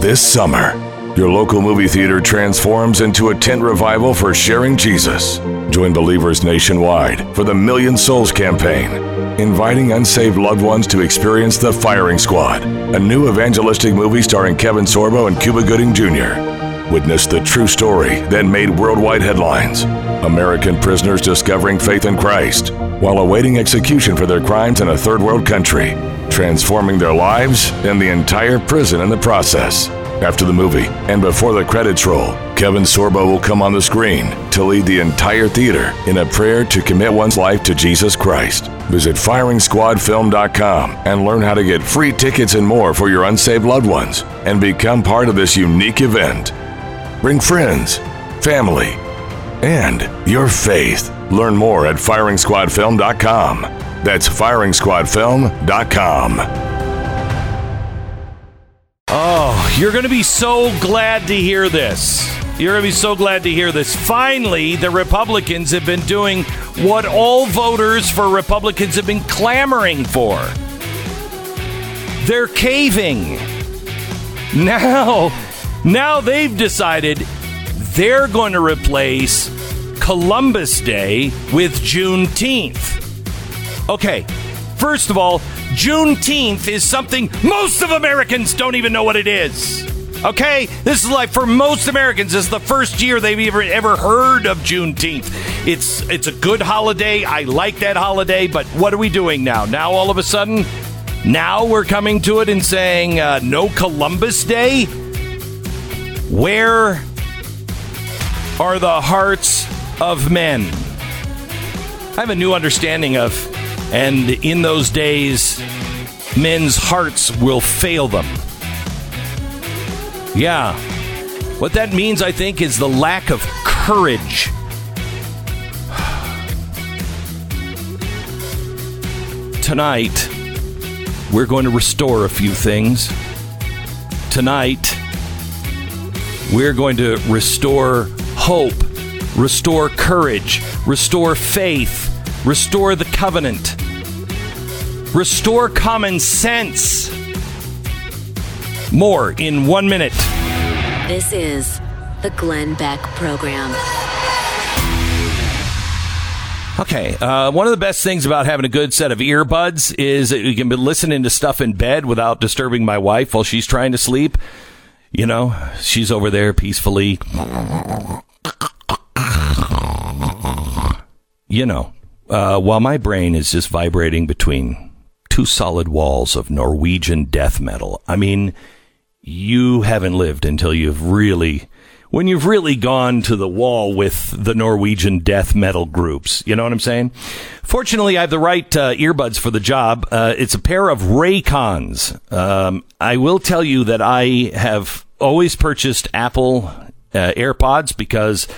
This summer, your local movie theater transforms into a tent revival for sharing Jesus. Join believers nationwide for the Million Souls campaign, inviting unsaved loved ones to experience The Firing Squad, a new evangelistic movie starring Kevin Sorbo and Cuba Gooding Jr. Witness the true story that made worldwide headlines. American prisoners discovering faith in Christ while awaiting execution for their crimes in a third world country, transforming their lives and the entire prison in the process. After the movie and before the credits roll, Kevin Sorbo will come on the screen to lead the entire theater in a prayer to commit one's life to Jesus Christ. Visit FiringSquadFilm.com and learn how to get free tickets and more for your unsaved loved ones and become part of this unique event. Bring friends, family, and your faith. Learn more at FiringSquadFilm.com. That's FiringSquadFilm.com. Oh, you're going to be so glad to hear this. You're going to be so glad to hear this. Finally, the Republicans have been doing what all voters for Republicans have been clamoring for. They're caving. Now, now they've decided they're going to replace Columbus Day with Juneteenth. Okay, first of all, Juneteenth is something most of Americans don't even know what it is. Okay, this is like for most Americans, is the first year they've ever ever heard of Juneteenth. It's it's a good holiday. I like that holiday, but what are we doing now? Now all of a sudden, now we're coming to it and saying uh, no Columbus Day. Where are the hearts of men? I have a new understanding of, and in those days, men's hearts will fail them. Yeah. What that means, I think, is the lack of courage. Tonight, we're going to restore a few things. Tonight, we're going to restore hope, restore courage, restore faith, restore the covenant, restore common sense. More in one minute. This is the Glenn Beck Program. Okay, uh, one of the best things about having a good set of earbuds is that you can be listening to stuff in bed without disturbing my wife while she's trying to sleep. You know, she's over there peacefully. You know, uh, while my brain is just vibrating between two solid walls of Norwegian death metal. I mean, you haven't lived until you've really, when you've really gone to the wall with the Norwegian death metal groups. You know what I'm saying? Fortunately, I have the right uh, earbuds for the job. Uh, it's a pair of Raycons. Um, I will tell you that I have always purchased Apple uh, AirPods because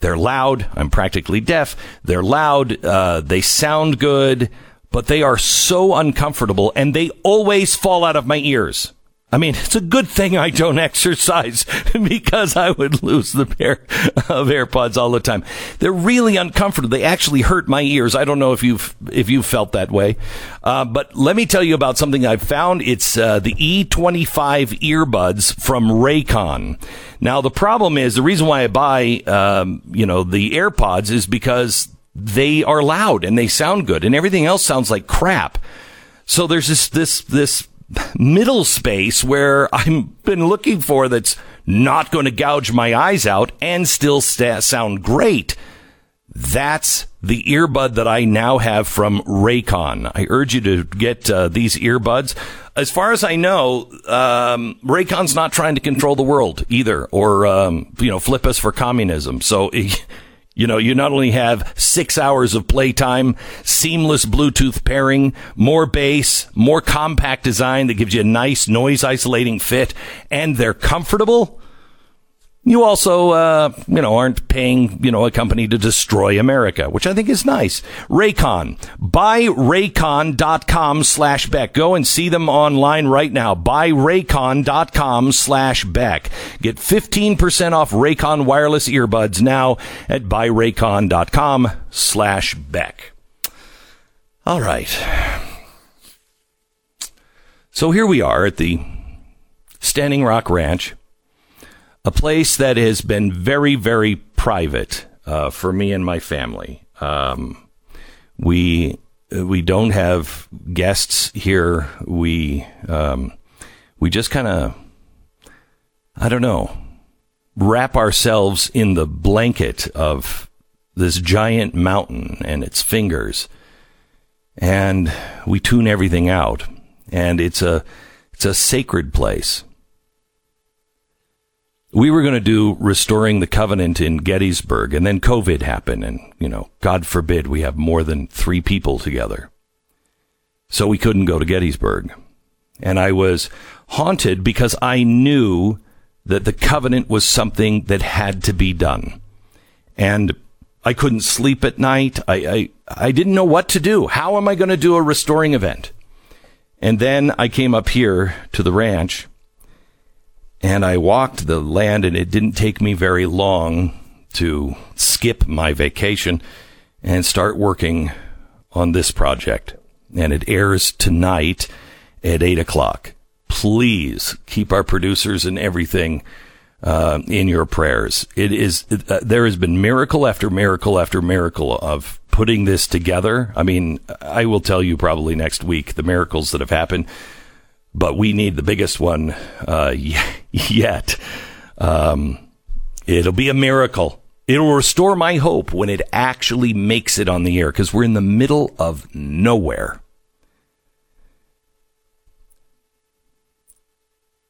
they're loud. I'm practically deaf. They're loud. Uh, they sound good, but they are so uncomfortable and they always fall out of my ears. I mean, it's a good thing I don't exercise because I would lose the pair of AirPods all the time. They're really uncomfortable. They actually hurt my ears. I don't know if you've if you felt that way, uh, but let me tell you about something I've found. It's uh, the E25 earbuds from Raycon. Now, the problem is the reason why I buy, um, you know, the AirPods is because they are loud and they sound good, and everything else sounds like crap. So there's this this this middle space where I've been looking for that's not going to gouge my eyes out and still st- sound great. That's the earbud that I now have from Raycon. I urge you to get uh, these earbuds. As far as I know, um, Raycon's not trying to control the world either, or um, you know, flip us for communism. So. You know, you not only have six hours of playtime, seamless Bluetooth pairing, more bass, more compact design that gives you a nice noise isolating fit, and they're comfortable. You also, uh, you know, aren't paying, you know, a company to destroy America, which I think is nice. Raycon. Buyraycon.com slash Beck. Go and see them online right now. Buyraycon.com slash Beck. Get 15% off Raycon wireless earbuds now at buyraycon.com slash Beck. All right. So here we are at the Standing Rock Ranch, a place that has been very, very private uh, for me and my family. Um, we we don't have guests here. We um, we just kind of I don't know wrap ourselves in the blanket of this giant mountain and its fingers, and we tune everything out. And it's a it's a sacred place. We were going to do restoring the covenant in Gettysburg, and then COVID happened, and you know, God forbid we have more than three people together. So we couldn't go to Gettysburg. And I was haunted because I knew that the covenant was something that had to be done. And I couldn't sleep at night. I, I, I didn't know what to do. How am I going to do a restoring event? And then I came up here to the ranch and I walked the land and it didn't take me very long to skip my vacation and start working on this project. And it airs tonight at eight o'clock. Please keep our producers and everything uh, in your prayers. It is uh, there has been miracle after miracle after miracle of putting this together. I mean, I will tell you probably next week the miracles that have happened, but we need the biggest one uh, yet. Um, it'll be a miracle. It'll restore my hope when it actually makes it on the air because we're in the middle of nowhere.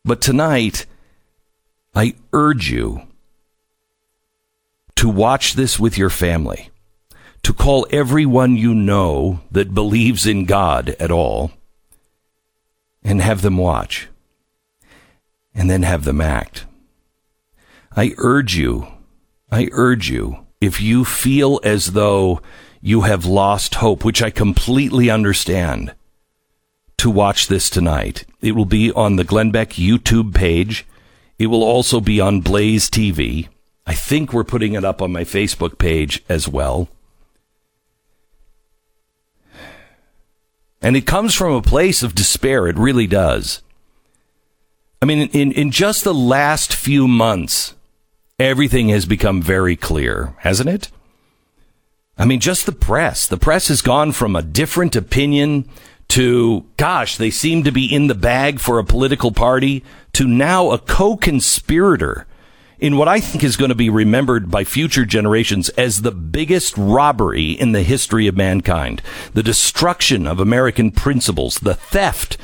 But tonight, I urge you to watch this with your family, to call everyone you know that believes in God at all, and have them watch, and then have them act. I urge you, I urge you, if you feel as though you have lost hope, which I completely understand, to watch this tonight. It will be on the Glenn Beck YouTube page. It will also be on Blaze TV. I think we're putting it up on my Facebook page as well. And it comes from a place of despair. It really does. I mean, in, in just the last few months, everything has become very clear, hasn't it? I mean, just the press. The press has gone from a different opinion to, gosh, they seem to be in the bag for a political party to now a co-conspirator in what I think is going to be remembered by future generations as the biggest robbery in the history of mankind. The destruction of American principles, the theft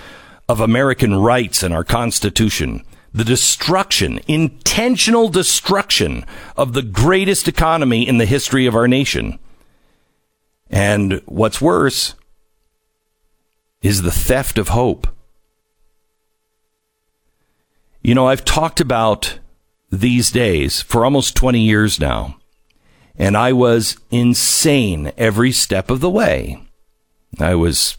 of American rights and our Constitution, the destruction, intentional destruction of the greatest economy in the history of our nation. And what's worse, is the theft of hope. You know, I've talked about these days for almost 20 years now, and I was insane every step of the way. I was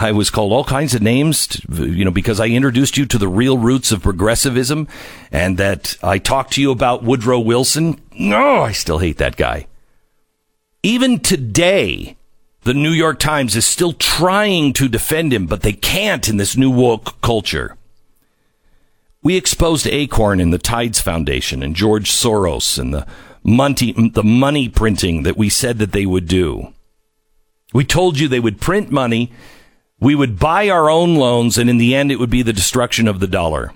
I was called all kinds of names, to, you know, because I introduced you to the real roots of progressivism and that I talked to you about Woodrow Wilson. No, I still hate that guy. Even today, the New York Times is still trying to defend him, but they can't in this new woke culture. We exposed Acorn and the Tides Foundation and George Soros and the money, the money printing that we said that they would do. We told you they would print money, we would buy our own loans, and in the end, it would be the destruction of the dollar.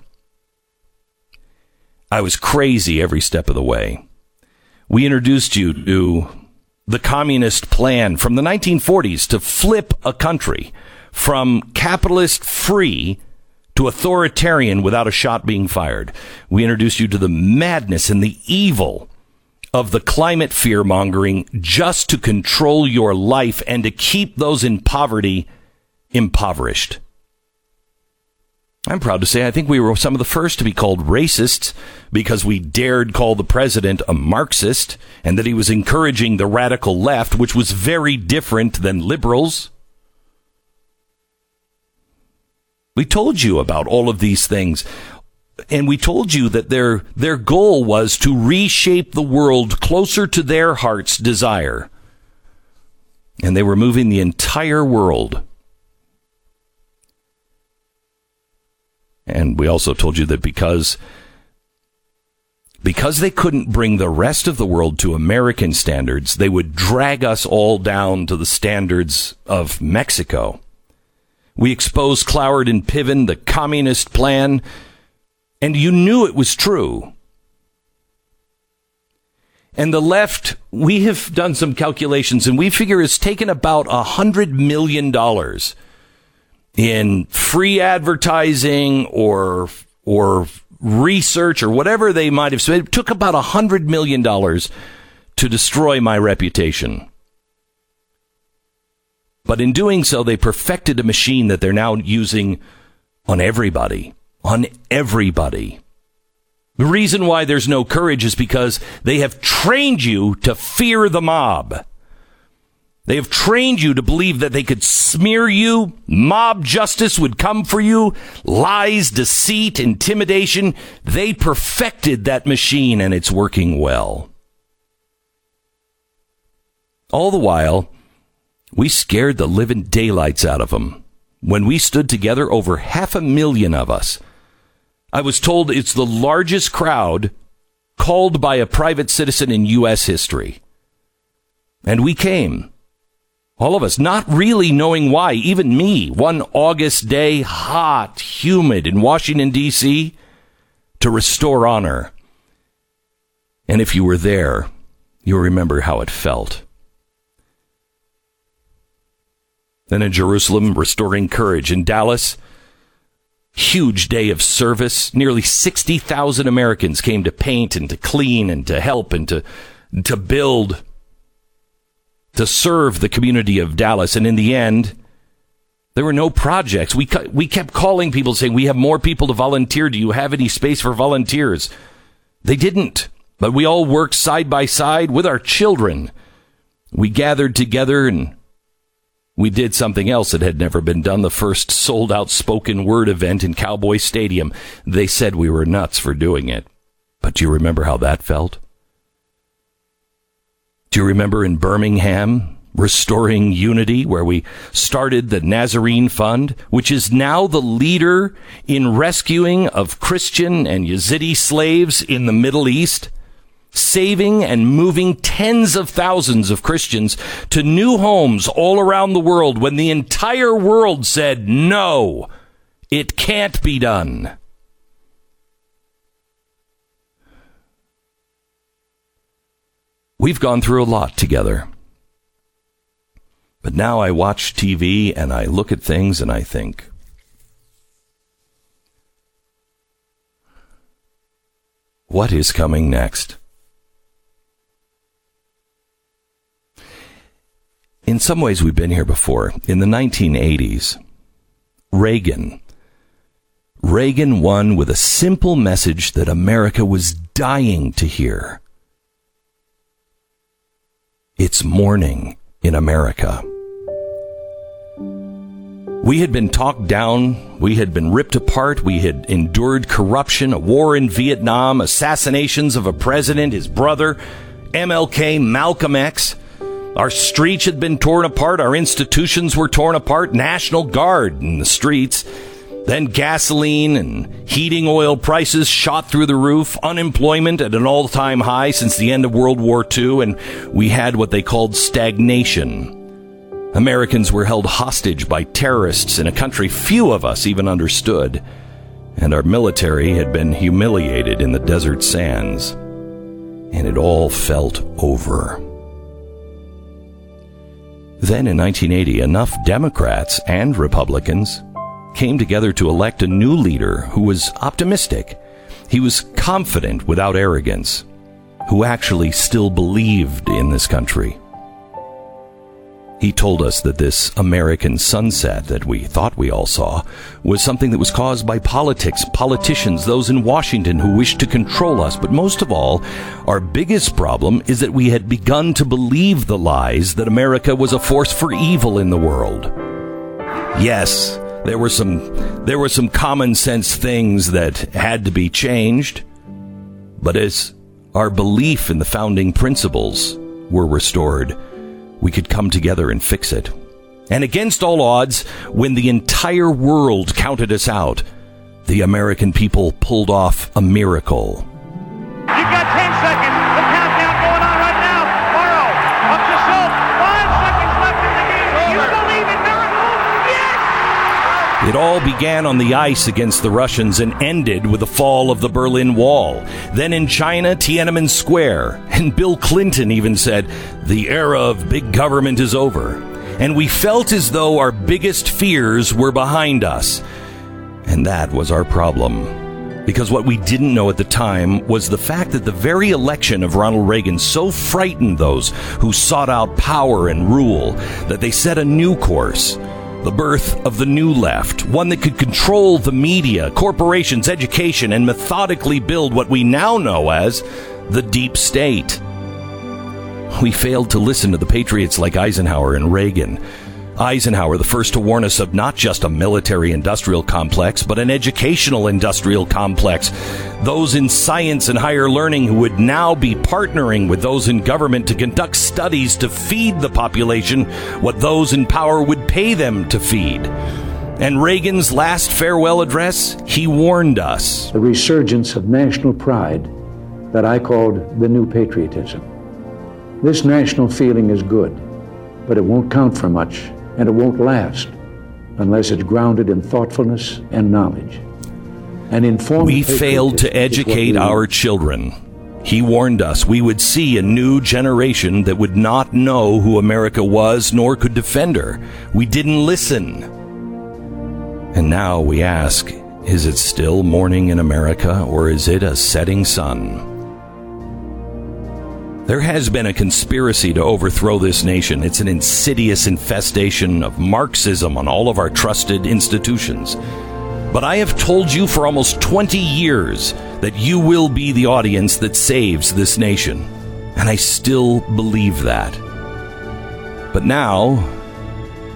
I was crazy every step of the way. We introduced you to the communist plan from the 1940s to flip a country from capitalist free to authoritarian without a shot being fired. We introduce you to the madness and the evil of the climate fear mongering just to control your life and to keep those in poverty impoverished. I'm proud to say I think we were some of the first to be called racists because we dared call the president a Marxist and that he was encouraging the radical left, which was very different than liberals. We told you about all of these things. And we told you that their, their goal was to reshape the world closer to their heart's desire. And they were moving the entire world And we also told you that because because they couldn't bring the rest of the world to American standards, they would drag us all down to the standards of Mexico. We exposed Cloward and Piven, the communist plan, and you knew it was true. And the left, we have done some calculations and we figure it's taken about a hundred million dollars in free advertising or, or research or whatever they might have spent. It took about a hundred million dollars to destroy my reputation. But in doing so, they perfected a machine that they're now using on everybody. On everybody. The reason why there's no courage is because they have trained you to fear the mob. They have trained you to believe that they could smear you, mob justice would come for you, lies, deceit, intimidation. They perfected that machine and it's working well. All the while, we scared the living daylights out of them. When we stood together, over half a million of us I was told it's the largest crowd called by a private citizen in U.S. history. And we came. All of us, not really knowing why, even me, one August day, hot, humid in Washington, D.C., to restore honor. And if you were there, you'll remember how it felt. Then in Jerusalem, restoring courage. In Dallas, huge day of service. Nearly 60,000 Americans came to paint and to clean and to help and to, to build, to serve the community of Dallas. And in the end, there were no projects. We, we kept calling people saying, we have more people to volunteer. Do you have any space for volunteers? They didn't, but we all worked side by side with our children. We gathered together and we did something else that had never been done the first sold out spoken word event in Cowboy Stadium. They said we were nuts for doing it. But do you remember how that felt? Do you remember in Birmingham, restoring unity, where we started the Nazarene Fund, which is now the leader in rescuing of Christian and Yazidi slaves in the Middle East? Saving and moving tens of thousands of Christians to new homes all around the world when the entire world said, no, it can't be done. We've gone through a lot together. But now I watch TV and I look at things and I think, what is coming next? In some ways, we've been here before. In the 1980s, Reagan, Reagan won with a simple message that America was dying to hear. It's morning in America. We had been talked down. We had been ripped apart. We had endured corruption, a war in Vietnam, assassinations of a president, his brother, MLK, Malcolm X. Our streets had been torn apart. Our institutions were torn apart. National Guard in the streets. Then gasoline and heating oil prices shot through the roof. Unemployment at an all time high since the end of World War II. And we had what they called stagnation. Americans were held hostage by terrorists in a country few of us even understood. And our military had been humiliated in the desert sands. And it all felt over. Then in 1980, enough Democrats and Republicans came together to elect a new leader who was optimistic. He was confident without arrogance, who actually still believed in this country. He told us that this American sunset that we thought we all saw was something that was caused by politics, politicians, those in Washington who wished to control us. But most of all, our biggest problem is that we had begun to believe the lies that America was a force for evil in the world. Yes, there were some, there were some common sense things that had to be changed. But as our belief in the founding principles were restored, we could come together and fix it. And against all odds, when the entire world counted us out, the American people pulled off a miracle. It all began on the ice against the Russians and ended with the fall of the Berlin Wall. Then in China, Tiananmen Square. And Bill Clinton even said, the era of big government is over. And we felt as though our biggest fears were behind us. And that was our problem. Because what we didn't know at the time was the fact that the very election of Ronald Reagan so frightened those who sought out power and rule that they set a new course. The birth of the new left, one that could control the media, corporations, education, and methodically build what we now know as the deep state. We failed to listen to the patriots like Eisenhower and Reagan. Eisenhower, the first to warn us of not just a military industrial complex, but an educational industrial complex. Those in science and higher learning who would now be partnering with those in government to conduct studies to feed the population what those in power would pay them to feed. And Reagan's last farewell address, he warned us. The resurgence of national pride that I called the new patriotism. This national feeling is good, but it won't count for much and it won't last unless it's grounded in thoughtfulness and knowledge. And informed We failed to patriotism is what educate our children. He warned us we would see a new generation that would not know who America was nor could defend her. We didn't listen. And now we ask is it still morning in America or is it a setting sun? There has been a conspiracy to overthrow this nation. It's an insidious infestation of Marxism on all of our trusted institutions. But I have told you for almost 20 years that you will be the audience that saves this nation. And I still believe that. But now,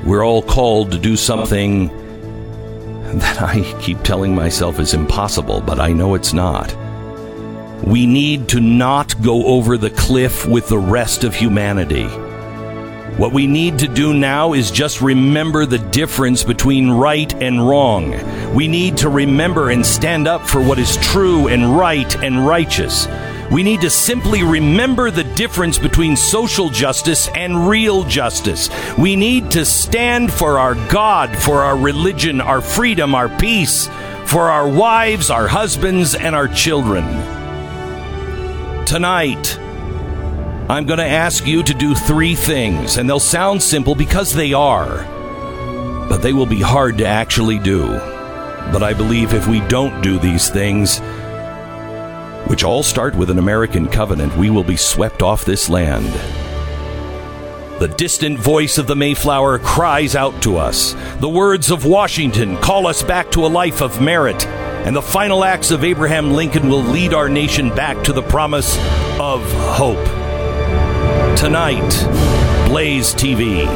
we're all called to do something that I keep telling myself is impossible, but I know it's not. We need to not go over the cliff with the rest of humanity. What we need to do now is just remember the difference between right and wrong. We need to remember and stand up for what is true and right and righteous. We need to simply remember the difference between social justice and real justice. We need to stand for our God, for our religion, our freedom, our peace, for our wives, our husbands, and our children. Tonight, I'm going to ask you to do three things, and they'll sound simple because they are, but they will be hard to actually do. But I believe if we don't do these things, which all start with an American covenant, we will be swept off this land. The distant voice of the Mayflower cries out to us. The words of Washington call us back to a life of merit. And the final acts of Abraham Lincoln will lead our nation back to the promise of hope. Tonight, Blaze TV.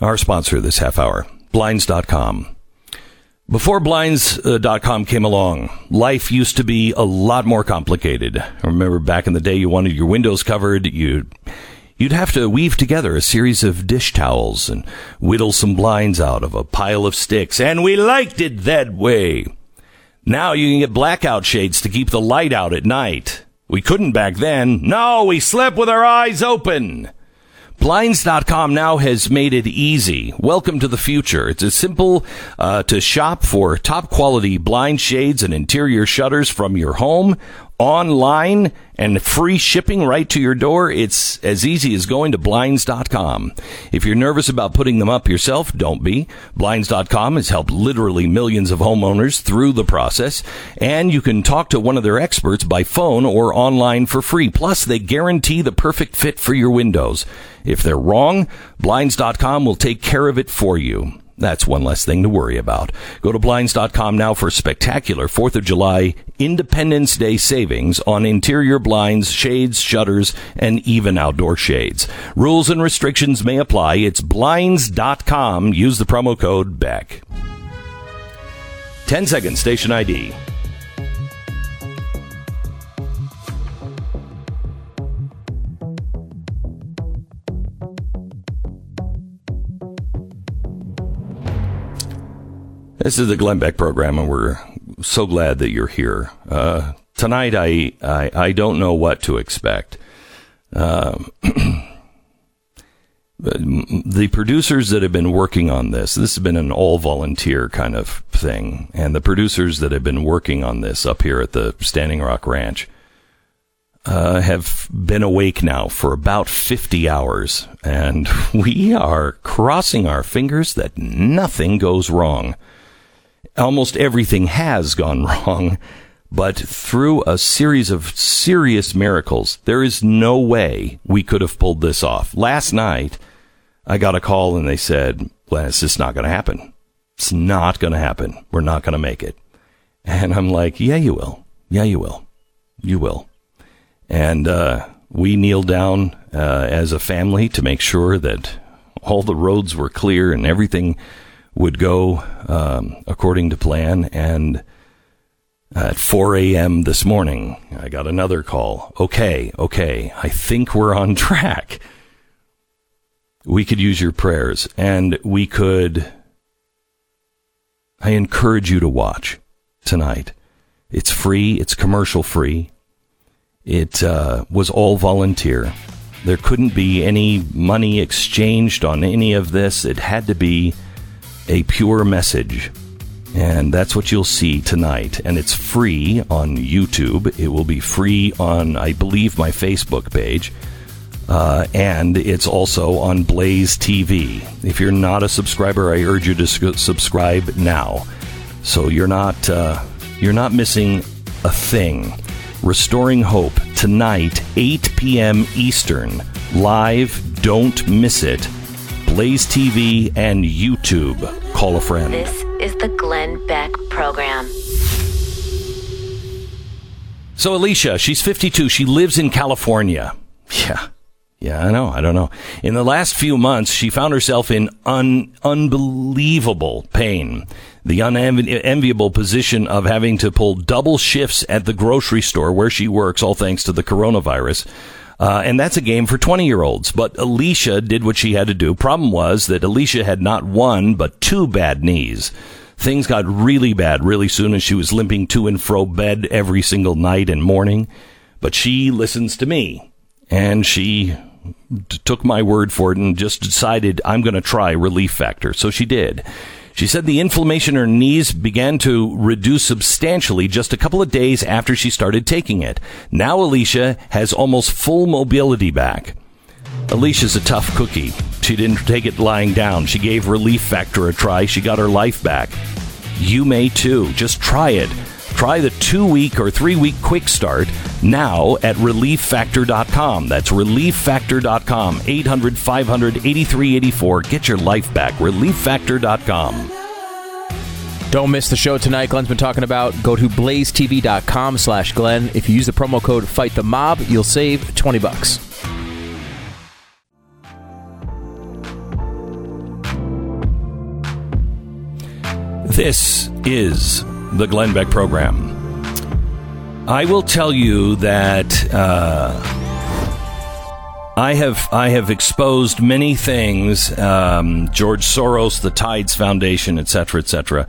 Our sponsor this half hour, Blinds.com. Before Blinds.com came along, life used to be a lot more complicated. I remember back in the day, you wanted your windows covered, you'd, you'd have to weave together a series of dish towels and whittle some blinds out of a pile of sticks, and we liked it that way. Now you can get blackout shades to keep the light out at night. We couldn't back then. No, we slept with our eyes open. Blinds.com now has made it easy. Welcome to the future. It's as simple uh, to shop for top quality blind shades and interior shutters from your home, online, and free shipping right to your door. It's as easy as going to Blinds.com. If you're nervous about putting them up yourself, don't be. Blinds.com has helped literally millions of homeowners through the process, and you can talk to one of their experts by phone or online for free. Plus, they guarantee the perfect fit for your windows. If they're wrong, Blinds.com will take care of it for you. That's one less thing to worry about. Go to Blinds.com now for spectacular 4th of July Independence Day savings on interior blinds, shades, shutters, and even outdoor shades. Rules and restrictions may apply. It's Blinds.com. Use the promo code BECK. 10 seconds, station ID. This is the Glenn Beck program, and we're so glad that you're here. Uh, tonight, I, I, I don't know what to expect. Um, the producers that have been working on this, this has been an all volunteer kind of thing, and the producers that have been working on this up here at the Standing Rock Ranch uh, have been awake now for about 50 hours, and we are crossing our fingers that nothing goes wrong. Almost everything has gone wrong, but through a series of serious miracles, there is no way we could have pulled this off. Last night, I got a call and they said, well, it's just not going to happen. It's not going to happen. We're not going to make it. And I'm like, yeah, you will. Yeah, you will. You will. And uh, we kneeled down uh, as a family to make sure that all the roads were clear and everything would go um, according to plan. And at 4 a.m. this morning, I got another call. Okay, okay, I think we're on track. We could use your prayers and we could. I encourage you to watch tonight. It's free, it's commercial free. It uh, was all volunteer. There couldn't be any money exchanged on any of this. It had to be a pure message. And that's what you'll see tonight. And it's free on YouTube. It will be free on, I believe, my Facebook page. Uh, and it's also on Blaze TV. If you're not a subscriber, I urge you to subscribe now, so you're not uh, you're not missing a thing. Restoring Hope tonight, 8 p.m. Eastern, live. Don't miss it. Blaze TV and YouTube. Call a friend. This is the Glenn Beck Program. So, Alicia, she's 52. She lives in California. Yeah. Yeah, I know. I don't know. In the last few months, she found herself in un- unbelievable pain the unenviable position of having to pull double shifts at the grocery store where she works, all thanks to the coronavirus. Uh, and that's a game for 20 year olds. But Alicia did what she had to do. Problem was that Alicia had not one, but two bad knees. Things got really bad really soon as she was limping to and fro bed every single night and morning. But she listens to me and she took my word for it and just decided I'm going to try Relief Factor. So she did. She said the inflammation in her knees began to reduce substantially just a couple of days after she started taking it. Now Alicia has almost full mobility back. Alicia's a tough cookie. She didn't take it lying down. She gave Relief Factor a try. She got her life back. You may too. Just try it. Try the two week or three week quick start now at relieffactor.com. That's relieffactor.com. 800 500 8384. Get your life back. Relieffactor.com. Don't miss the show tonight. Glenn's been talking about. Go to blazetv.com slash Glenn. If you use the promo code Fight the Mob, you'll save 20 bucks. This is the Glenn Beck program. I will tell you that uh, I have I have exposed many things. Um, George Soros, the Tides Foundation, etc., etc.,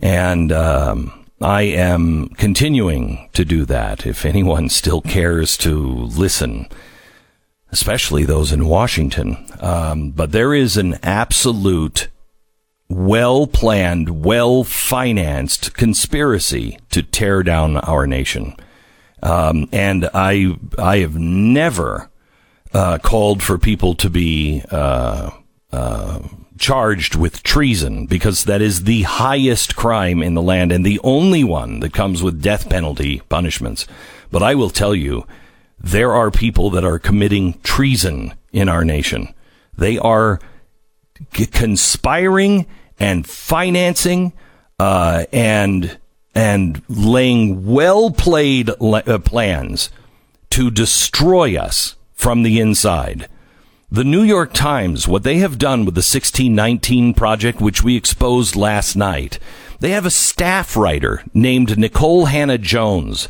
and um, I am continuing to do that. If anyone still cares to listen, especially those in Washington, um, but there is an absolute well planned, well financed conspiracy to tear down our nation. Um, and I, I have never uh, called for people to be uh, uh, charged with treason because that is the highest crime in the land and the only one that comes with death penalty punishments. But I will tell you, there are people that are committing treason in our nation. They are conspiring and financing uh, and and laying well played le- uh, plans to destroy us from the inside. The New York Times, what they have done with the 1619 project, which we exposed last night, they have a staff writer named Nikole Hannah Jones,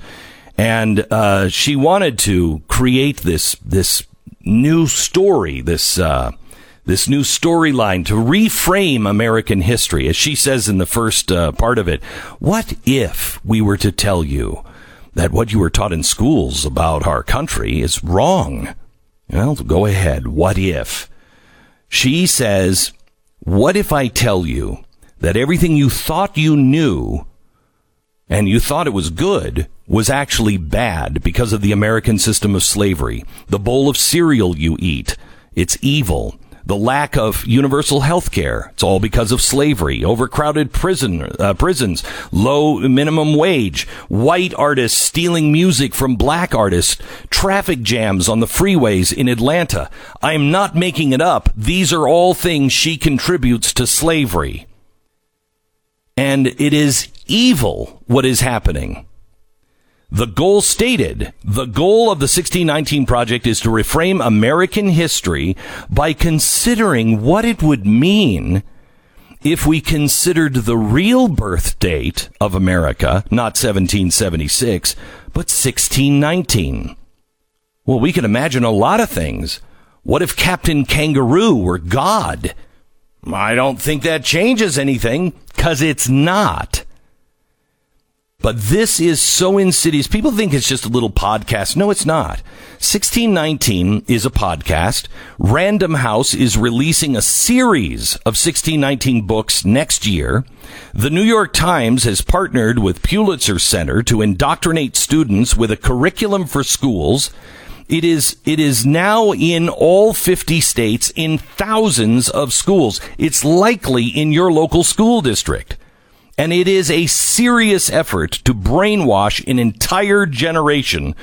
and uh, she wanted to create this this new story, this uh, this new storyline to reframe American history. As she says in the first uh, part of it, what if we were to tell you that what you were taught in schools about our country is wrong? Well, go ahead. What if? She says, what if I tell you that everything you thought you knew and you thought it was good was actually bad because of the American system of slavery. The bowl of cereal you eat, it's evil. The lack of universal health care, it's all because of slavery. Overcrowded prison, uh, prisons, low minimum wage, white artists stealing music from black artists, traffic jams on the freeways in Atlanta. I'm not making it up. These are all things she contributes to slavery. And it is evil what is happening. The goal stated, the goal of the 1619 project is to reframe American history by considering what it would mean if we considered the real birth date of America, not 1776, but 1619. Well, we can imagine a lot of things. What if Captain Kangaroo were God? I don't think that changes anything, because it's not. But this is so insidious. People think it's just a little podcast. No, it's not. 1619 is a podcast. Random House is releasing a series of 1619 books next year. The New York Times has partnered with Pulitzer Center to indoctrinate students with a curriculum for schools. It is, it is now in all 50 states in thousands of schools. It's likely in your local school district. And it is a serious effort to brainwash an entire generation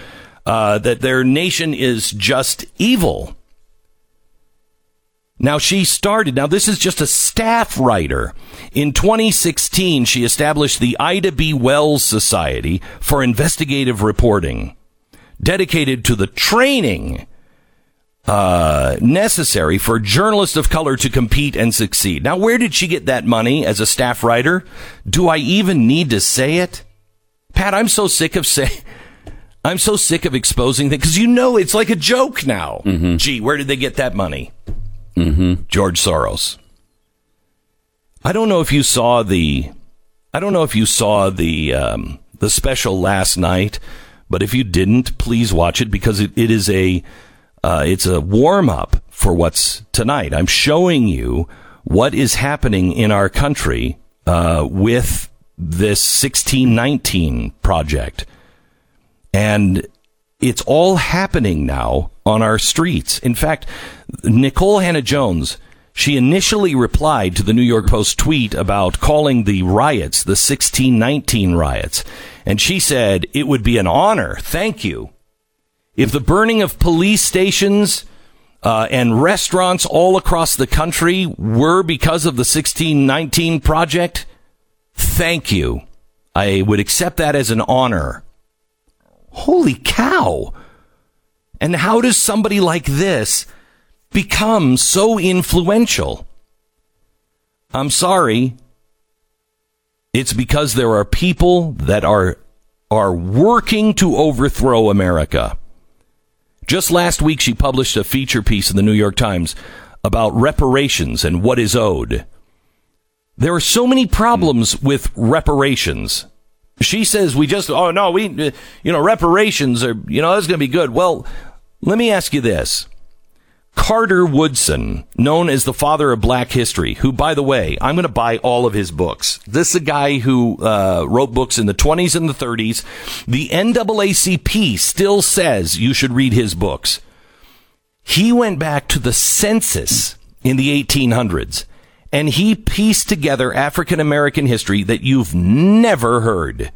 uh, that their nation is just evil. Now, she started, now this is just a staff writer. In 2016, she established the Ida B. Wells Society for Investigative Reporting, dedicated to the training uh, necessary for journalists of color to compete and succeed. Now, where did she get that money as a staff writer? Do I even need to say it? Pat, I'm so sick of saying. I'm so sick of exposing things because you know it's like a joke now. Mm-hmm. Gee, where did they get that money? Mm-hmm. George Soros. I don't know if you saw the. I don't know if you saw the um, the special last night, but if you didn't, please watch it because it, it is a uh, it's a warm up for what's tonight. I'm showing you what is happening in our country uh, with this 1619 project. And it's all happening now on our streets. In fact, Nikole Hannah Jones, she initially replied to the New York Post tweet about calling the riots the 1619 riots. And she said, it would be an honor. Thank you if the burning of police stations uh, and restaurants all across the country were because of the 1619 project, thank you. I would accept that as an honor. Holy cow. And how does somebody like this become so influential? I'm sorry. It's because there are people that are are working to overthrow America. Just last week, she published a feature piece in the New York Times about reparations and what is owed. There are so many problems with reparations. She says we just, oh no, we, you know, reparations are, you know, that's going to be good. Well, let me ask you this. Carter Woodson, known as the father of black history, who, by the way, I'm going to buy all of his books. This is a guy who uh, wrote books in the 20s and the 30s. The NAACP still says you should read his books. He went back to the census in the 1800s and he pieced together African American history that you've never heard.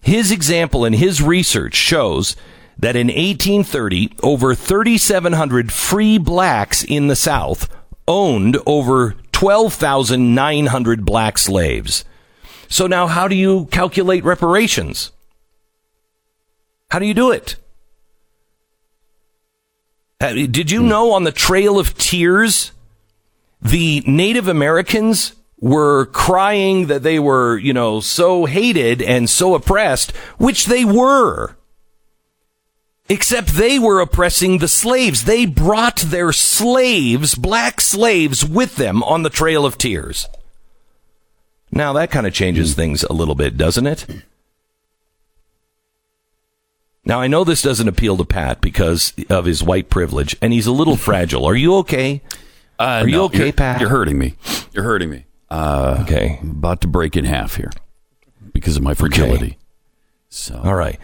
His example and his research shows that in 1830, over 3,700 free blacks in the South owned over 12,900 black slaves. So now, how do you calculate reparations? How do you do it? Uh, did you know on the Trail of Tears, the Native Americans were crying that they were, you know, so hated and so oppressed, which they were. Except they were oppressing the slaves. They brought their slaves, black slaves, with them on the Trail of Tears. Now that kind of changes things a little bit, doesn't it? Now I know this doesn't appeal to Pat because of his white privilege, and he's a little fragile. Are you okay? Uh, Are you no, okay, you're, Pat? You're hurting me. You're hurting me. Uh, Okay. I'm about to break in half here because of my fragility. So All right.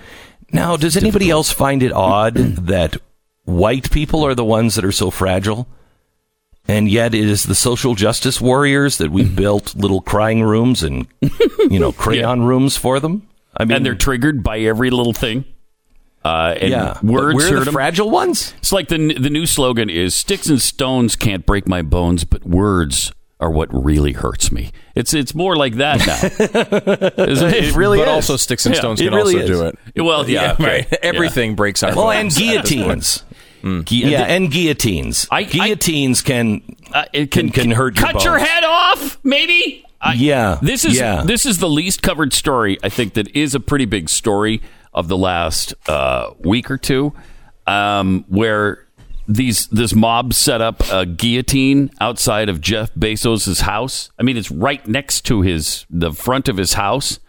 Now, does anybody else find it odd that white people are the ones that are so fragile? And yet it is the social justice warriors that we built little crying rooms and, you know, crayon rooms for them? I mean, and they're triggered by every little thing. Uh, and yeah. but words we're the fragile ones? It's like the the new slogan is "Sticks and stones can't break my bones, but words are what really hurts me." It's it's more like that now. It? Really but is. also sticks and Yeah, stones it can really also is. do it. Well, yeah, okay. right. Everything breaks our Well, and guillotines. Gu- Yeah, and guillotines. I- I- guillotines can, uh, it can, can hurt your cut your bones. head off, maybe. I- Yeah, This is yeah. this is the least covered story. I think that is a pretty big story of the last uh, week or two, um, where these this mob set up a guillotine outside of Jeff Bezos' house. I mean, it's right next to his the front of his house,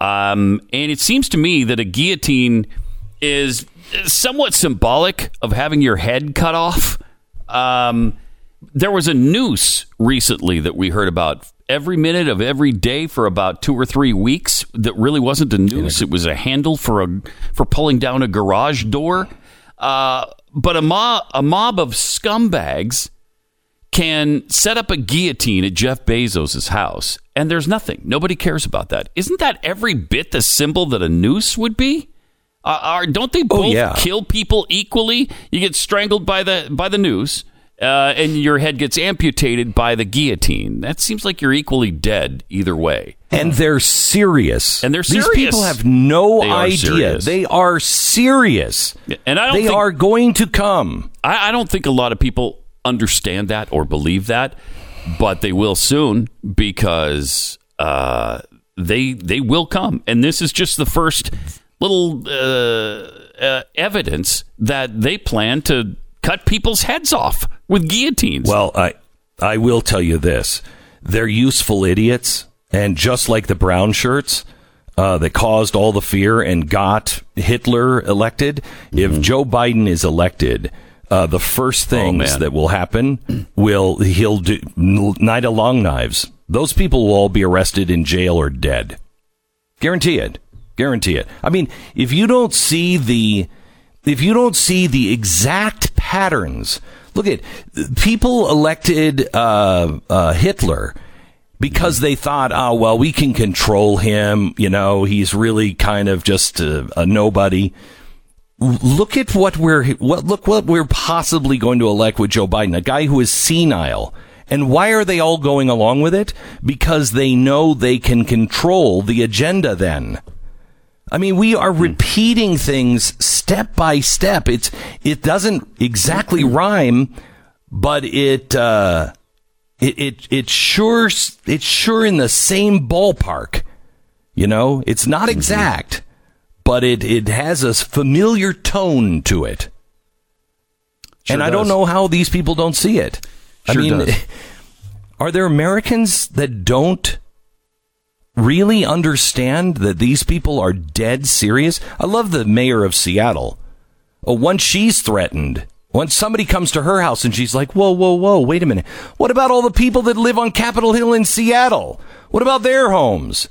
um, and it seems to me that a guillotine is somewhat symbolic of having your head cut off. Um, there was a noose recently that we heard about every minute of every day for about two or three weeks that really wasn't a noose it was a handle for a for pulling down a garage door uh, but a mob a mob of scumbags can set up a guillotine at Jeff Bezos' house and there's nothing nobody cares about that isn't that every bit the symbol that a noose would be uh, are, don't they both yeah. kill people equally you get strangled by the by the noose uh, and your head gets amputated by the guillotine. That seems like you're equally dead either way. And they're serious. And they're serious. These people have no They idea. They are serious. And I don't they think, are going to come. I, I don't think a lot of people understand that or believe that, but they will soon because uh, they they will come. And this is just the first little uh, uh, evidence that they plan to cut people's heads off with guillotines. Well, I I will tell you this: they're useful idiots, and just like the brown shirts. Uh, that caused all the fear and got Hitler elected. If Joe Biden is elected, uh, the first things man. that will happen will he'll do night of long knives. Those people will all be arrested in jail or dead. Guarantee it. Guarantee it. I mean, if you don't see the if you don't see the exact patterns, look at people elected uh, uh, Hitler because they thought, oh well, we can control him. You know, he's really kind of just a, a nobody. Look at what we're what look what we're possibly going to elect with Joe Biden, a guy who is senile. And why are they all going along with it? Because they know they can control the agenda then. I mean, we are repeating things step by step. It's it doesn't exactly rhyme, but it uh, it it it sure it's sure in the same ballpark. You know, it's not mm-hmm. exact, but it it has a familiar tone to it. and I don't know how these people don't see it. I mean, does. are there Americans that don't really understand that these people are dead serious? I love the mayor of Seattle. Oh, once she's threatened, once somebody comes to her house and she's like, whoa, whoa, whoa, wait a minute. What about all the people that live on Capitol Hill in Seattle? What about their homes?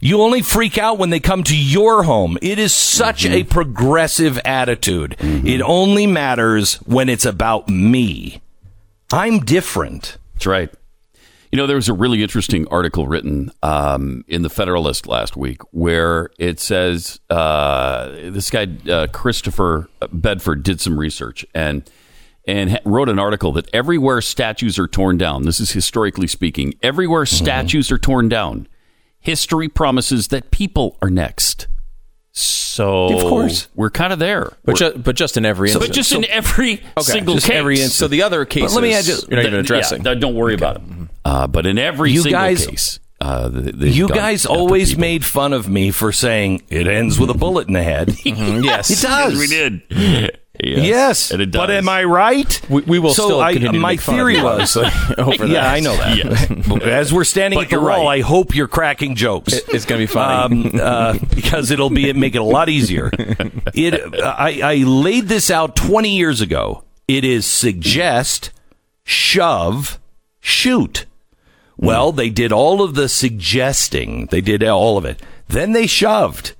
You only freak out when they come to your home. It is such a mm-hmm. progressive attitude. Mm-hmm. It only matters when it's about me. I'm different. That's right. You know, there was a really interesting article written um, in the Federalist last week where it says uh, this guy uh, Christopher Bedford did some research and and wrote an article that everywhere statues are torn down. This is historically speaking. Everywhere statues are torn down, history promises that people are next. So Of course. we're kind of there. But, ju- but just in every instance. but just in every single case. every instance. So the other cases let me add just- you're not even addressing. yeah, don't worry about it. Uh, but in every You single guys- case, Uh, You guys always people. made fun of me for saying it ends with a bullet in the head. Mm-hmm. Yes. it does. Yes, we did. Yes, and it does. but am I right? We, we will so still I, continue to my make fun of theory was, over yeah, that. I know that. Yes. As we're standing But at the wall, right. I hope you're cracking jokes. It's going to be funny. um, uh, because it'll be make it a lot easier. It I, I laid this out 20 years ago. It is suggest, shove, shoot. Well, they did all of the suggesting. They did all of it. Then they shoved.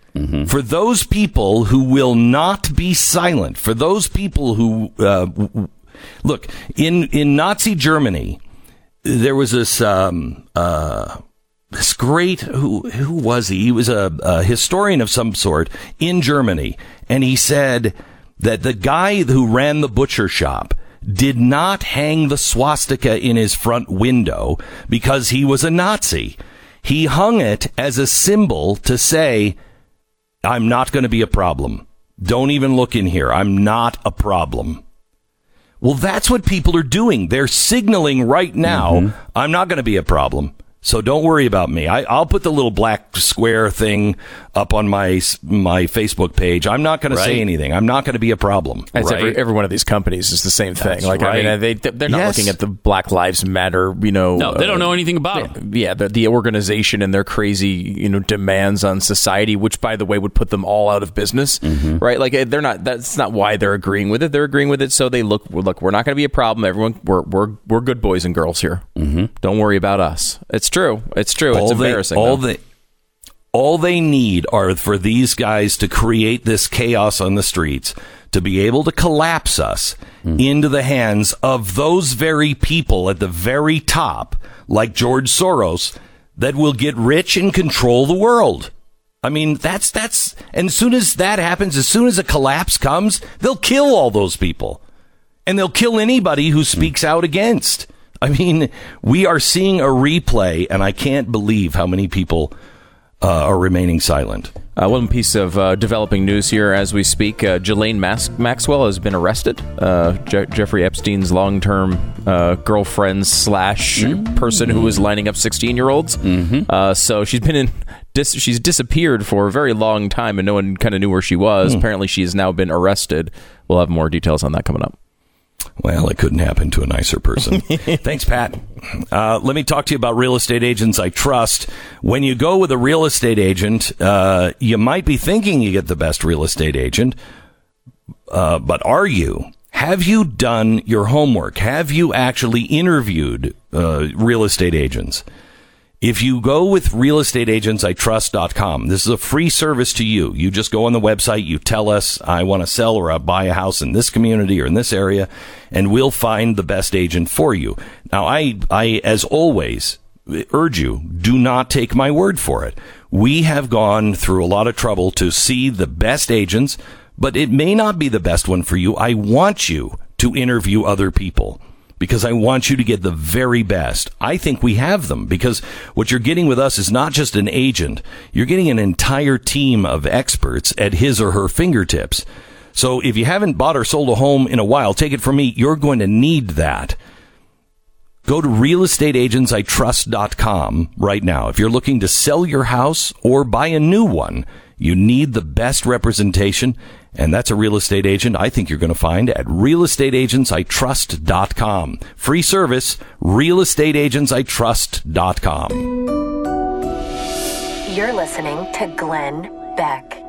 For those people who will not be silent, for those people who uh, look in in Nazi Germany, there was this um, uh, this great who who was he? He was a, a historian of some sort in Germany, and he said that the guy who ran the butcher shop did not hang the swastika in his front window because he was a Nazi. He hung it as a symbol to say, "I'm not going to be a problem. Don't even look in here. I'm not a problem." Well, that's what people are doing. They're signaling right now, mm-hmm. I'm not going to be a problem. So don't worry about me. I, I'll put the little black square thing up on my my Facebook page. I'm not going to say anything. I'm not going to be a problem. As right? every, every one of these companies is the same thing. That's like I mean, they they're not Yes. looking at the Black Lives Matter. You know, No, they don't uh, know anything about it. yeah, the, the organization and their crazy, you know, demands on society, which, by the way, would put them all out of business, Mm-hmm. right? Like eh, they're not. That's not why they're agreeing with it. They're agreeing with it so they look. Look, we're not going to be a problem. Everyone, we're we're we're good boys and girls here. Mm-hmm. Don't worry about us. It's true. It's true. it's they, embarrassing. all though. they all they need are for these guys to create this chaos on the streets to be able to collapse us hmm. into the hands of those very people at the very top like George Soros that will get rich and control the world. I mean, that's that's and as soon as that happens, as soon as a collapse comes, they'll kill all those people and they'll kill anybody who hmm. speaks out against. I mean, we are seeing a replay, and I can't believe how many people uh, are remaining silent. Uh, one piece of uh, developing news here as we speak: uh, Ghislaine Mas- Maxwell has been arrested. Uh, Je- Jeffrey Epstein's long-term uh, girlfriend slash person who was lining up sixteen-year-olds. Mm-hmm. Uh, so she's been in. Dis- she's disappeared for a very long time, and no one kind of knew where she was. Apparently, she has now been arrested. We'll have more details on that coming up. Well, it couldn't happen to a nicer person. Thanks, Pat. Uh, let me talk to you about real estate agents I trust. When you go with a real estate agent, uh, you might be thinking you get the best real estate agent, uh, but are you? Have you done your homework? Have you actually interviewed uh, real estate agents? If you go with realestateagentsitrust.com, this is a free service to you. You just go on the website, you tell us, I want to sell or I buy a house in this community or in this area, and we'll find the best agent for you. Now, I, I, as always, urge you, do not take my word for it. We have gone through a lot of trouble to see the best agents, but it may not be the best one for you. I want you to interview other people because I want you to get the very best. I think we have them because what you're getting with us is not just an agent. You're getting an entire team of experts at his or her fingertips. So if you haven't bought or sold a home in a while, take it from me, you're going to need that. Go to realestateagentsitrust.com right now. If you're looking to sell your house or buy a new one, you need the best representation, and that's a real estate agent I think you're going to find at realestateagentsitrust.com. Free service, realestateagentsitrust.com. You're listening to Glenn Beck.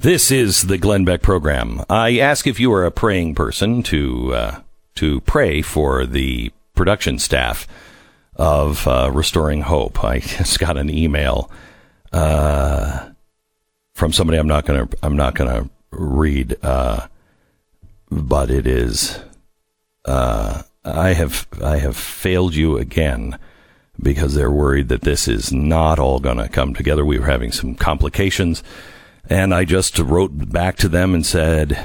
This is the Glenn Beck program. I ask if you are a praying person to uh, to pray for the production staff of uh, Restoring Hope. I just got an email uh, from somebody I'm not gonna I'm not gonna read, uh, but it is uh, I have I have failed you again because they're worried that this is not all going to come together. We were having some complications. And I just wrote back to them and said,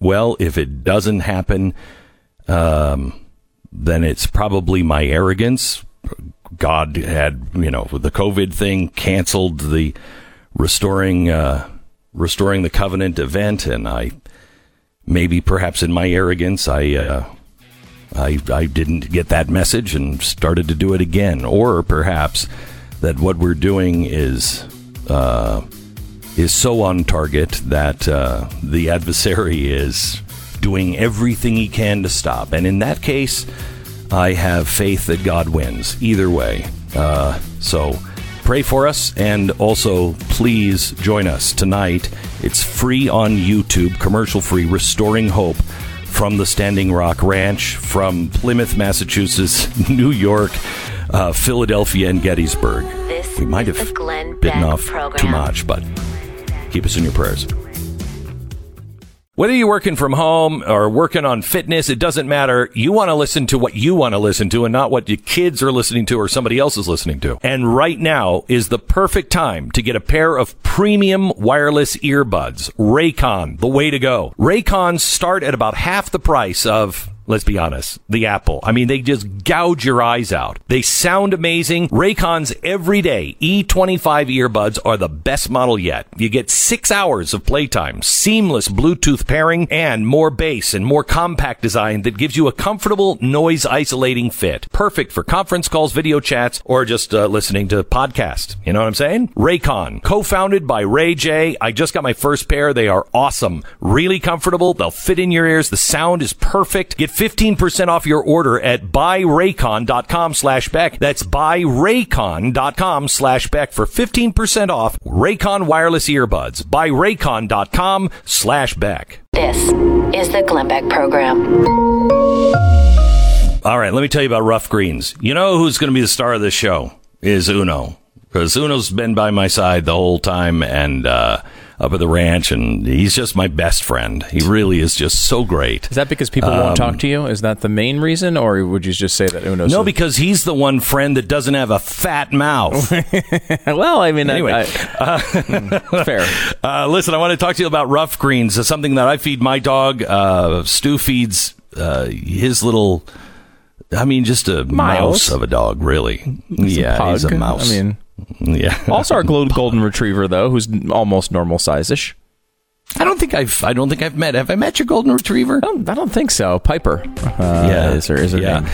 well, if it doesn't happen, um, then it's probably my arrogance. God had, you know, the COVID thing, canceled the restoring, uh, restoring the covenant event. And I maybe perhaps in my arrogance, I, uh, I, I didn't get that message and started to do it again. Or perhaps that what we're doing is, uh, is so on target that uh, the adversary is doing everything he can to stop. And in that case, I have faith that God wins either way. Uh, so pray for us and also please join us tonight. It's free on YouTube, commercial free, Restoring Hope from the Standing Rock Ranch, from Plymouth, Massachusetts, New York, uh, Philadelphia, and Gettysburg. This we might have bitten off program. too much, but keep us in your prayers. Whether you're working from home or working on fitness, it doesn't matter. You want to listen to what you want to listen to and not what your kids are listening to or somebody else is listening to. And right now is the perfect time to get a pair of premium wireless earbuds. Raycon, the way to go. Raycons start at about half the price of Let's be honest. The Apple. I mean, they just gouge your eyes out. They sound amazing. Raycon's everyday E25 earbuds are the best model yet. You get six hours of playtime, seamless Bluetooth pairing, and more bass and more compact design that gives you a comfortable noise isolating fit. Perfect for conference calls, video chats, or just uh, listening to podcasts. You know what I'm saying? Raycon, co-founded by Ray J. I just got my first pair. They are awesome. Really comfortable. They'll fit in your ears. The sound is perfect. Get 15% off your order at buyraycon.com slash Beck. That's buyraycon.com slash Beck for 15% off Raycon wireless earbuds. Buyraycon.com slash Beck. This is the Glenn Beck program. All right, let me tell you about Ruff Greens. You know who's going to be the star of this show is Uno. Because Uno's been by my side the whole time and uh, up at the ranch, and he's just my best friend. He really is just so great. Is that because people won't talk to you? Is that the main reason, or would you just say that Uno's No, because he's the one friend that doesn't have a fat mouth. well, I mean, Anyway, I, I, mm, fair. Uh, listen, I want to talk to you about Ruff Greens. It's something that I feed my dog. Uh, Stu feeds uh, his little. I mean, just a Miles. mouse of a dog, really. yeah, he's a mouse. I mean, yeah. also our golden retriever though, who's almost normal size-ish. I don't think I've. I don't think I've met. Have I met your golden retriever? I don't, I don't think so. Piper. Uh, Yeah. is her, is her Yeah. name.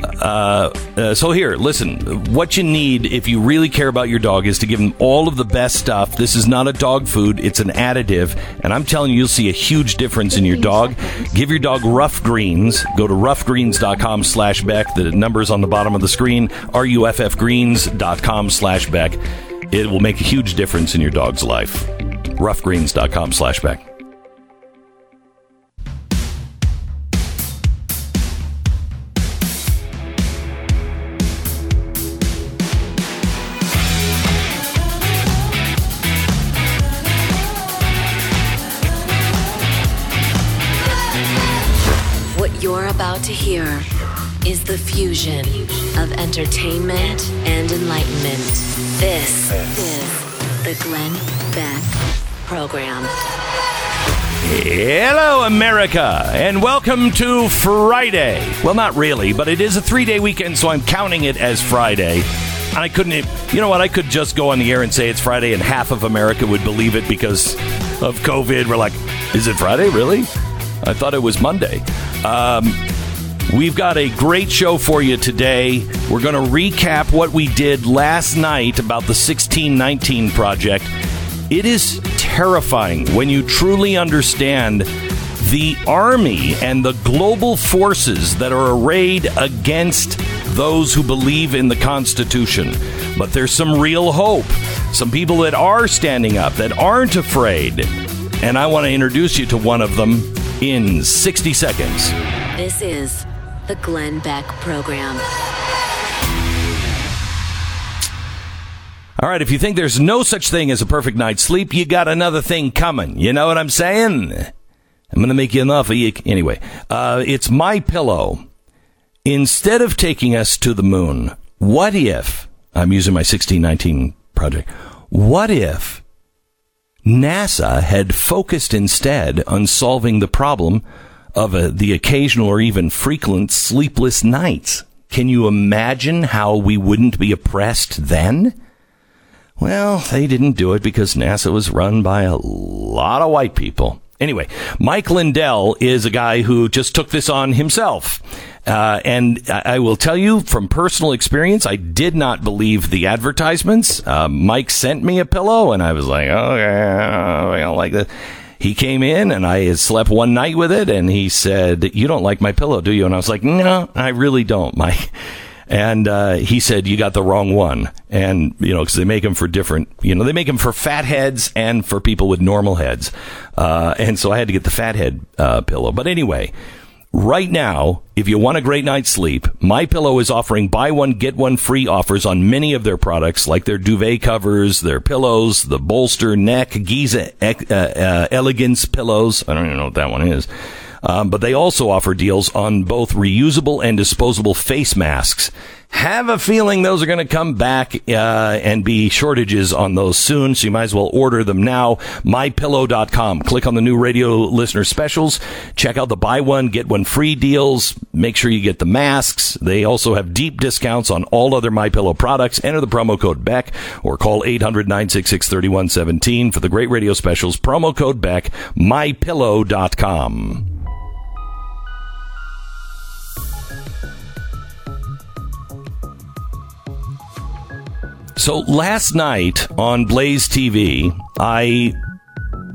Uh, uh, so here, listen. What you need if you really care about your dog is to give them all of the best stuff. This is not a dog food; it's an additive, and I'm telling you, you'll see a huge difference in your dog. Give your dog Ruff Greens. Go to ruffgreens.com/slash Beck. The number's on the bottom of the screen. ruffgreens.com/slash Beck. It will make a huge difference in your dog's life. Ruffgreens.com/slash fusion of entertainment and enlightenment. This is the Glenn Beck program. Hello, America, and welcome to Friday. Well, not really, but it is a three day weekend, so I'm counting it as Friday. And I couldn't, you know what? I could just go on the air and say it's Friday, and half of America would believe it because of COVID. We're like, is it Friday? Really? I thought it was Monday. Um, We've got a great show for you today. We're going to recap what we did last night about the 1619 project. It is terrifying when you truly understand the army and the global forces that are arrayed against those who believe in the Constitution. But there's some real hope. Some people that are standing up, that aren't afraid. And I want to introduce you to one of them in 60 seconds. This is the Glenn Beck program. All right, if you think there's no such thing as a perfect night's sleep, you got another thing coming. You know what I'm saying? I'm going to make you. You, anyway, uh, it's my pillow. Instead of taking us to the moon, what if I'm using my 1619 project? What if NASA had focused instead on solving the problem of uh, the occasional or even frequent sleepless nights? Can you imagine how we wouldn't be oppressed then? Well, they didn't do it because NASA was run by a lot of white people. Anyway, Mike Lindell is a guy who just took this on himself. Uh, and I will tell you from personal experience, I did not believe the advertisements. Uh, Mike sent me a pillow, and I was like, oh, yeah, I don't like this. He came in, and I slept one night with it, and he said, You don't like my pillow, do you? And I was like, No, I really don't, Mike. And uh, he said, You got the wrong one. And, you know, because they make them for different, you know, they make them for fat heads and for people with normal heads. Uh, and so I had to get the fat head uh, pillow. But anyway, Right now, if you want a great night's sleep, My Pillow is offering buy one get one free offers on many of their products, like their duvet covers, their pillows, the bolster, neck, Giza uh, uh, elegance pillows. I don't even know what that one is. Um, but they also offer deals on both reusable and disposable face masks. Have a feeling those are going to come back uh, and be shortages on those soon, so you might as well order them now. MyPillow.com. Click on the new radio listener specials. Check out the buy one get one free deals. Make sure you get the masks. They also have deep discounts on all other MyPillow products. Enter the promo code Beck or call 800-966-3117 for the great radio specials. Promo code Beck. MyPillow.com. So last night on Blaze TV, I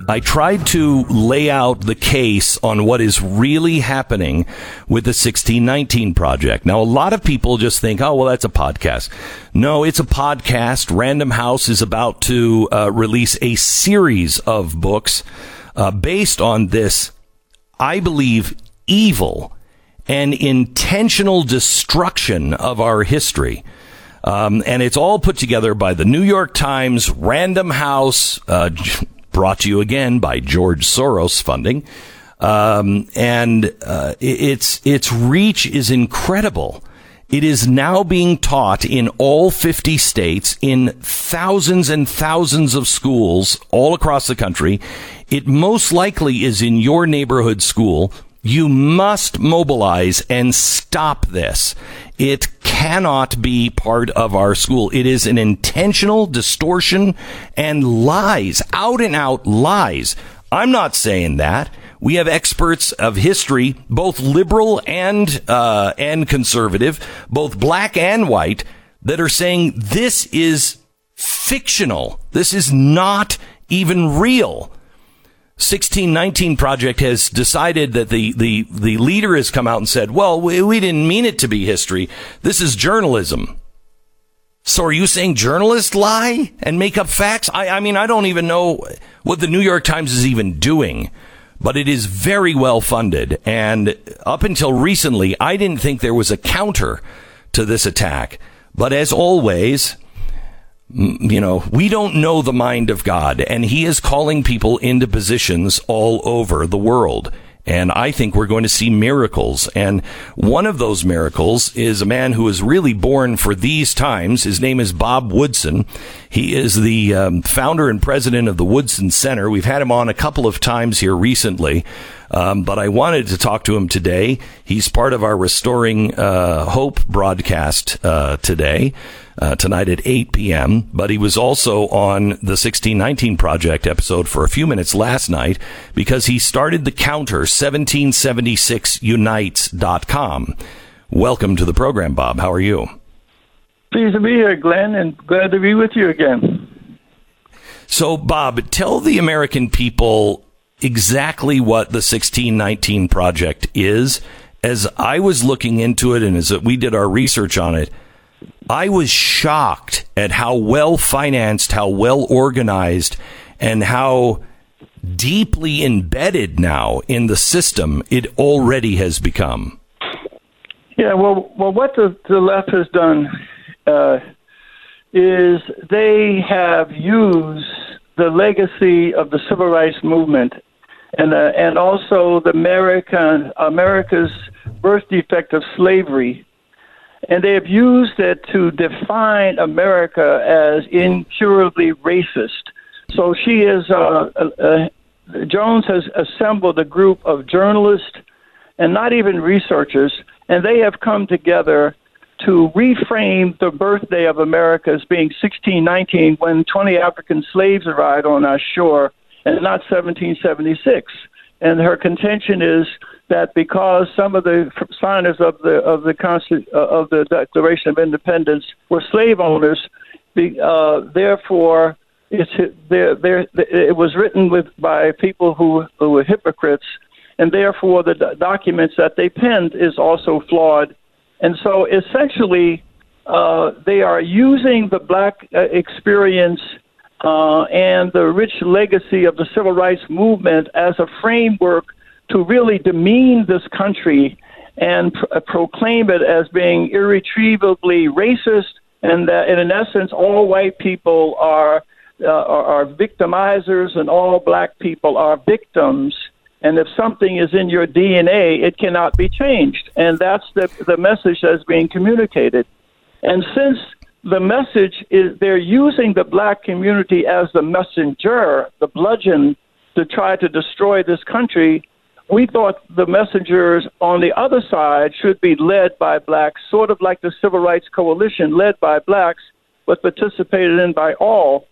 I tried to lay out the case on what is really happening with the 1619 project. Now, a lot of people just think, oh, well, that's a podcast. No, it's a podcast. Random House is about to uh, release a series of books uh, based on this, I believe, evil and intentional destruction of our history. Um, and it's all put together by the New York Times, Random House, uh, brought to you again by George Soros funding. Um, and uh, its its reach is incredible. It is now being taught in all 50 states in thousands and thousands of schools all across the country. It most likely is in your neighborhood school. You must mobilize and stop this. It cannot be part of our school. It is an intentional distortion and lies, out and out lies. I'm not saying that. We have experts of history, both liberal and uh, and conservative, both black and white, that are saying this is fictional. This is not even real. 1619 Project has decided that the, the, the leader has come out and said, well, we, we didn't mean it to be history. This is journalism. So are you saying journalists lie and make up facts? I, I mean, I don't even know what the New York Times is even doing, but it is very well funded. And up until recently, I didn't think there was a counter to this attack. But as always, you know, we don't know the mind of God, and He is calling people into positions all over the world. And I think we're going to see miracles. And one of those miracles is a man who is really born for these times. His name is Bob Woodson. He is the um, founder and president of the Woodson Center. We've had him on a couple of times here recently. Um, but I wanted to talk to him today. He's part of our Restoring uh, Hope broadcast uh, today uh, tonight at 8 p.m. But he was also on the 1619 Project episode for a few minutes last night because he started the counter 1776unites.com. Welcome to the program, Bob. How are you? Pleased to be here, Glenn, and glad to be with you again. So, Bob, tell the American people exactly what the 1619 Project is. As I was looking into it and as we did our research on it, I was shocked at how well financed, how well organized, and how deeply embedded now in the system it already has become. Yeah, well, well, what the, the left has done uh, is they have used the legacy of the civil rights movement and uh, and also the American America's birth defect of slavery and they have used it to define America as incurably racist. So she is, uh, uh, uh, Jones has assembled a group of journalists and not even researchers, and they have come together to reframe the birthday of America as being 1619 when 20 African slaves arrived on our shore and not 1776. And her contention is that because some of the signers of the of the uh, of the Declaration of Independence were slave owners, uh, therefore it's it was written with by people who who were hypocrites, and therefore the do- documents that they penned is also flawed, and so essentially uh, they are using the black uh, experience. Uh, and the rich legacy of the civil rights movement as a framework to really demean this country and pr- proclaim it as being irretrievably racist, and that, in essence, all white people are, uh, are are victimizers, and all black people are victims. And if something is in your DNA, it cannot be changed, and that's the the message that's being communicated. And since the message is they're using the black community as the messenger, the bludgeon, to try to destroy this country, we thought the messengers on the other side should be led by blacks, sort of like the Civil Rights Coalition, led by blacks, but participated in by all.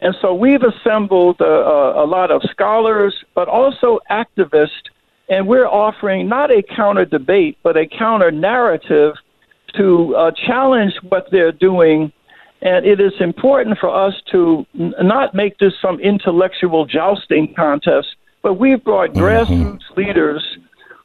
And so we've assembled a, a, a lot of scholars, but also activists, and we're offering not a counter debate, but a counter narrative to uh, challenge what they're doing. And it is important for us to n- not make this some intellectual jousting contest, but we've brought grassroots leaders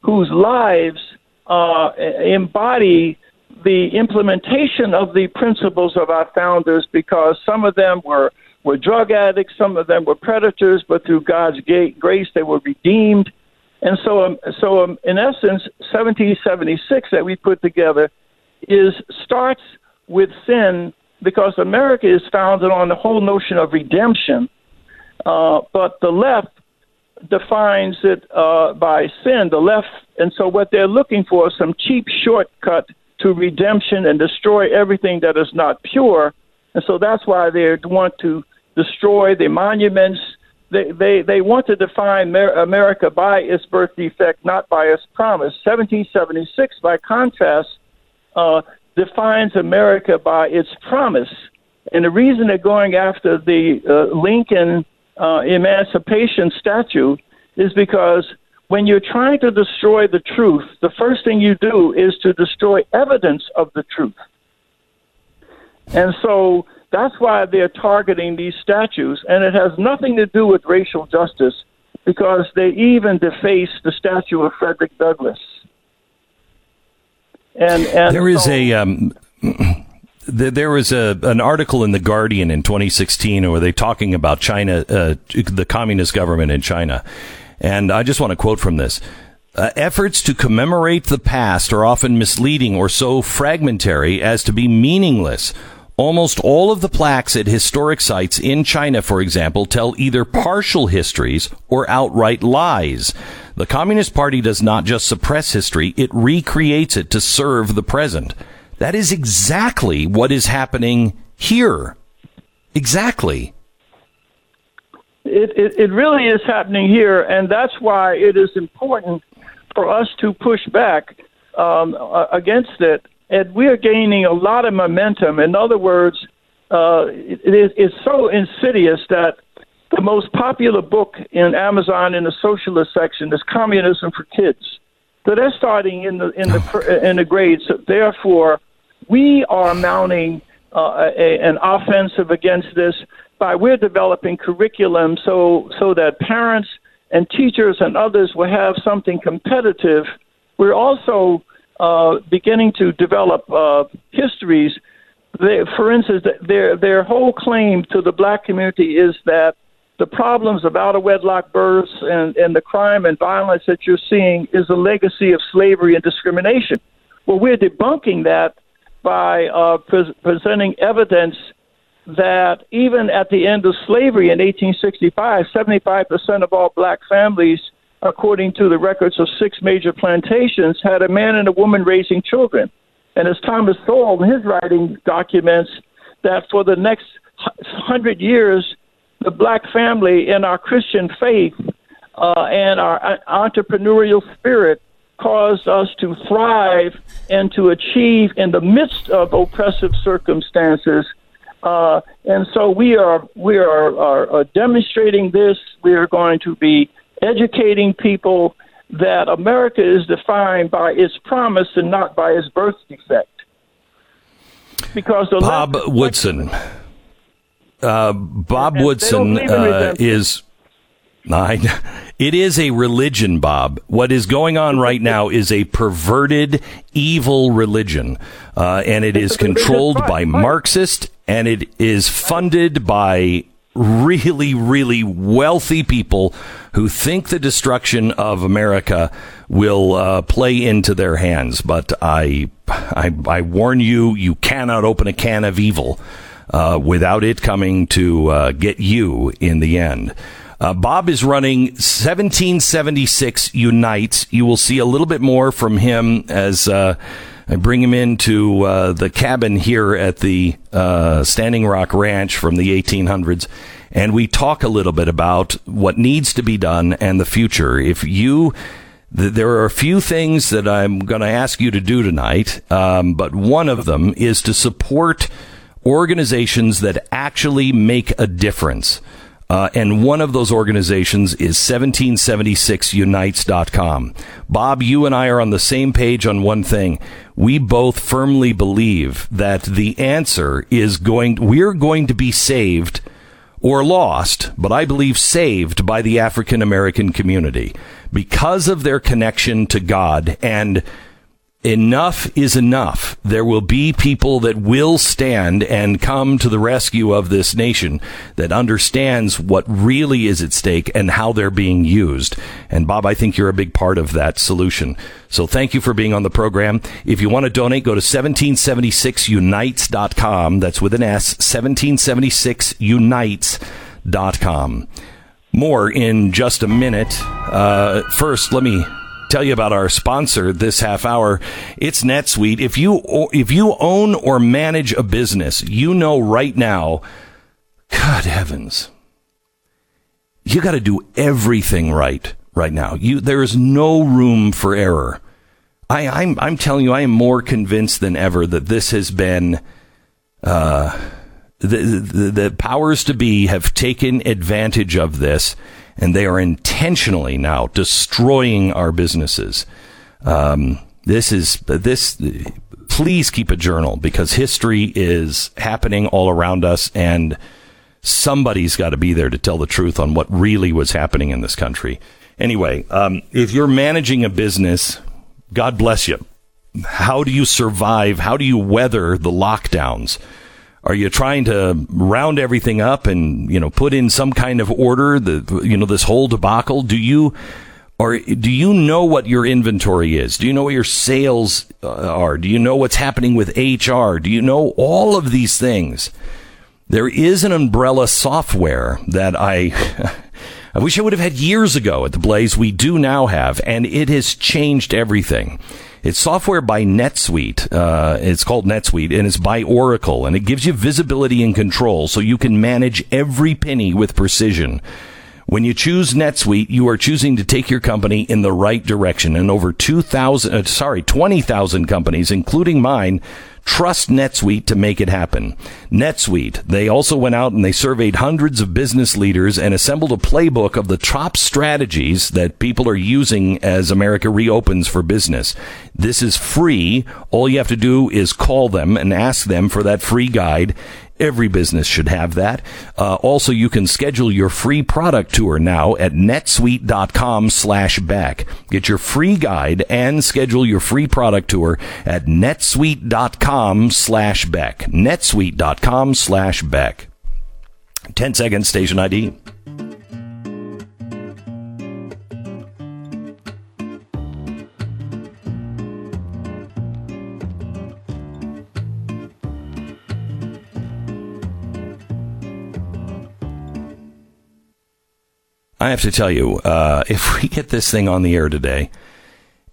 whose lives uh, embody the implementation of the principles of our founders because some of them were, were drug addicts, some of them were predators, but through God's ga- grace they were redeemed. And so, um, so um, in essence, 1776 that we put together is starts with sin because America is founded on the whole notion of redemption. Uh, but the left defines it uh, by sin, the left, and so what they're looking for is some cheap shortcut to redemption and destroy everything that is not pure, and so that's why they want to destroy the monuments. They they they want to define America by its birth defect, not by its promise. 1776, by contrast, uh, defines America by its promise, and the reason they're going after the uh, Lincoln uh, emancipation statute is because when you're trying to destroy the truth, the first thing you do is to destroy evidence of the truth. And so that's why they're targeting these statues, and it has nothing to do with racial justice because they even deface the statue of Frederick Douglass. And, and there is so- a um, there was a an article in the Guardian in 2016 where they talking about China, uh, the communist government in China, and I just want to quote from this. Uh, efforts to commemorate the past are often misleading or so fragmentary as to be meaningless. Almost all of the plaques at historic sites in China, for example, tell either partial histories or outright lies. The Communist Party does not just suppress history, it recreates it to serve the present. That is exactly what is happening here. Exactly. It, it, it really is happening here, and that's why it is important for us to push back um, against it. And we are gaining a lot of momentum. In other words, uh, it, is, it's so insidious that the most popular book in Amazon in the socialist section is Communism for Kids. So they're starting in the in the in the grades. So therefore, we are mounting uh, a, an offensive against this by we're developing curriculum so so that parents and teachers and others will have something competitive. We're also beginning to develop uh, histories. They, for instance, their their whole claim to the black community is that the problems of out of wedlock births and, and the crime and violence that you're seeing is a legacy of slavery and discrimination. Well, we're debunking that by uh, pre- presenting evidence that even at the end of slavery in 1865, 75% of all black families, according to the records of six major plantations, had a man and a woman raising children. And as Thomas Sowell in his writing documents, that for the next hundred years, the black family in our Christian faith uh, and our uh, entrepreneurial spirit caused us to thrive and to achieve in the midst of oppressive circumstances Uh, and so we are we are, are, are demonstrating this. We are going to be educating people that America is defined by its promise and not by its birth defect. Because the Bob Woodson. Uh, Bob And Woodson don't believe in uh, is. I, it is a religion, Bob. What is going on right now is a perverted, evil religion, uh, and it is It's religious controlled by. Marxist, and it is funded by really, really wealthy people who think the destruction of America will uh, play into their hands. But I, I, I warn you, you cannot open a can of evil uh, without it coming to uh, get you in the end. Uh, Bob is running 1776 Unites. You will see a little bit more from him as uh, I bring him into uh, the cabin here at the uh, Standing Rock Ranch from the 1800s. And we talk a little bit about what needs to be done and the future. If you th- there are a few things that I'm going to ask you to do tonight, um, but one of them is to support organizations that actually make a difference. Uh, and one of those organizations is 1776unites.com. Bob, you and I are on the same page on one thing. We both firmly believe that the answer is going, we're going to be saved or lost, but I believe saved by the African American community because of their connection to God and enough is enough. There will be people that will stand and come to the rescue of this nation that understands what really is at stake and how they're being used. And Bob, I think you're a big part of that solution. So thank you for being on the program. If you want to donate, go to 1776unites.com. That's with an S, 1776unites.com. More in just a minute. Uh, first, let me tell you about our sponsor this half hour. It's NetSuite. If you if you own or manage a business, you know right now, God heavens, you got to do everything right right now. You there is no room for error. I, I'm I'm telling you, I am more convinced than ever that this has been. Uh, the, the the powers to be have taken advantage of this, and they are intentionally now destroying our businesses. Um, this is this. Please keep a journal because history is happening all around us, and somebody's got to be there to tell the truth on what really was happening in this country. Anyway, um, if you're managing a business, God bless you. How do you survive? How do you weather the lockdowns? Are you trying to round everything up and you know put in some kind of order? The you know this whole debacle. Do you or do you know what your inventory is? Do you know what your sales uh, are? Do you know what's happening with HR? Do you know all of these things? There is an umbrella software that I. I wish I would have had years ago at the Blaze. We do now have, and it has changed everything. It's software by NetSuite. Uh, it's called NetSuite, and it's by Oracle, and it gives you visibility and control so you can manage every penny with precision. When you choose NetSuite, you are choosing to take your company in the right direction. And over 2,000, uh, sorry, 20,000 companies, including mine, trust NetSuite to make it happen. NetSuite, they also went out and they surveyed hundreds of business leaders and assembled a playbook of the top strategies that people are using as America reopens for business. This is free. All you have to do is call them and ask them for that free guide. Every business should have that. Uh, also, you can schedule your free product tour now at netsuite.com slash back. Get your free guide and schedule your free product tour at netsuite.com slash back. netsuite.com slash back. 10 seconds, station ID. I have to tell you, uh, if we get this thing on the air today,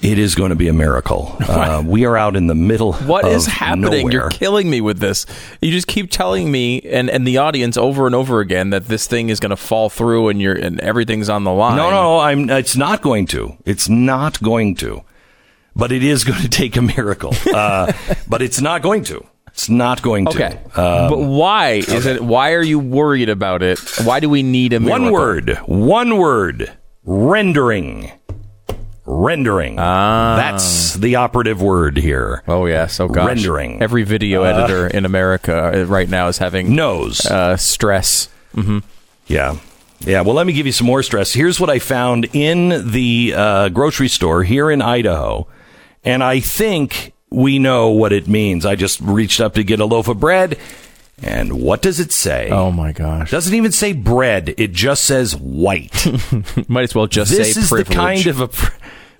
it is going to be a miracle. Uh, we are out in the middle. What is happening? Nowhere. You're killing me with this. You just keep telling me and, and the audience over and over again that this thing is going to fall through and you're and everything's on the line. No, no, I'm. It's not going to. It's not going to. But it is going to take a miracle. Uh, but it's not going to. It's not going to. Okay, Um, but why is it? Why are you worried about it? Why do we need a one word. One word. Rendering. Rendering. Ah. That's the operative word here. Oh yes, oh gosh. Rendering. Every video editor in America uh, right now is having Knows. uh, stress. hmm Yeah. Yeah. Well, let me give you some more stress. Here's what I found in the uh, grocery store here in Idaho. And I think we know what it means. I just reached up to get a loaf of bread. And what does it say? Oh my gosh! Doesn't even say bread. It just says white. Might as well just this say is privilege. the kind of a. pr-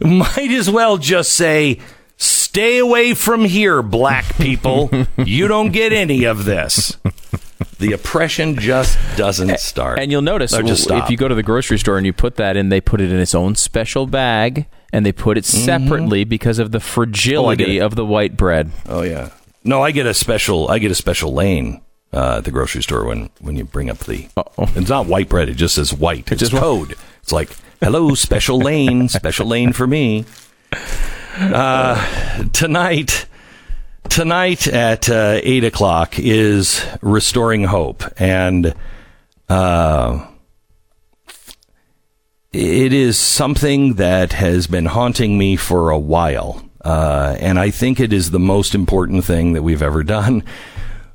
Might as well just say, stay away from here, black people. you don't get any of this. The oppression just doesn't start. And you'll notice if you go to the grocery store and you put that in, they put it in its own special bag and they put it separately because of the fragility it. of the white bread. Oh yeah. No, I get a special. I get a special lane uh, at the grocery store when when you bring up the. Uh-oh. It's not white bread. It just says white. It's just- code. It's like hello, special lane, special lane for me. Uh, tonight, tonight at uh, eight o'clock is restoring hope, and uh, it is something that has been haunting me for a while. Uh, and I think it is the most important thing that we've ever done,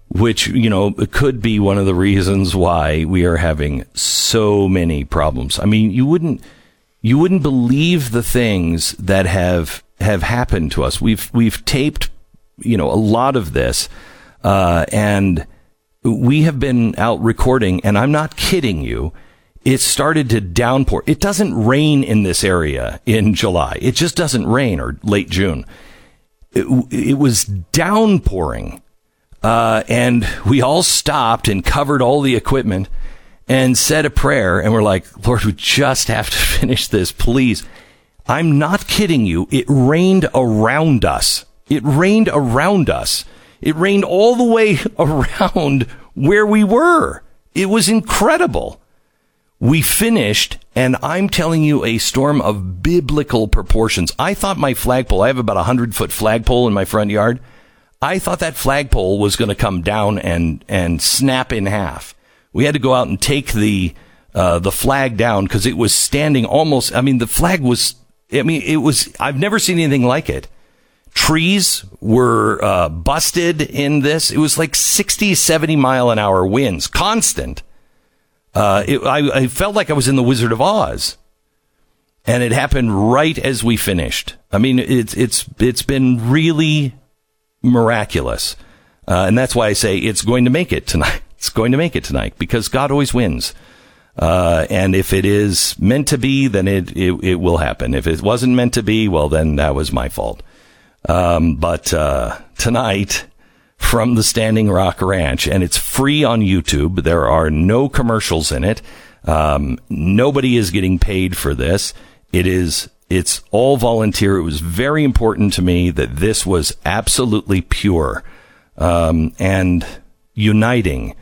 which, you know, could be one of the reasons why we are having so many problems. I mean, you wouldn't, you wouldn't believe the things that have, have happened to us. We've, we've taped, you know, a lot of this, uh, and we have been out recording, and I'm not kidding you. It started to downpour. It doesn't rain in this area in July. It just doesn't rain or late June. It, it was downpouring. Uh, and we all stopped and covered all the equipment and said a prayer. And we're like, Lord, we just have to finish this, please. I'm not kidding you. It rained around us. It rained around us. It rained all the way around where we were. It was incredible. We finished, and I'm telling you, a storm of biblical proportions. I thought my flagpole, I have about a hundred foot flagpole in my front yard. I thought that flagpole was going to come down and, and snap in half. We had to go out and take the, uh, the flag down because it was standing almost, I mean, the flag was, I mean, it was, I've never seen anything like it. Trees were, uh, busted in this. It was like 60, 70 mile an hour winds, constant. Uh, it, I, I felt like I was in the Wizard of Oz, and it happened right as we finished. I mean, it's it's it's been really miraculous, uh, and that's why I say it's going to make it tonight. It's going to make it tonight because God always wins. Uh, and if it is meant to be, then it, it it will happen. If it wasn't meant to be, well, then that was my fault. Um, but uh, tonight from the Standing Rock Ranch, and it's free on YouTube. There are no commercials in it. Um, nobody is getting paid for this. It is it's all volunteer. It was very important to me that this was absolutely pure um, and uniting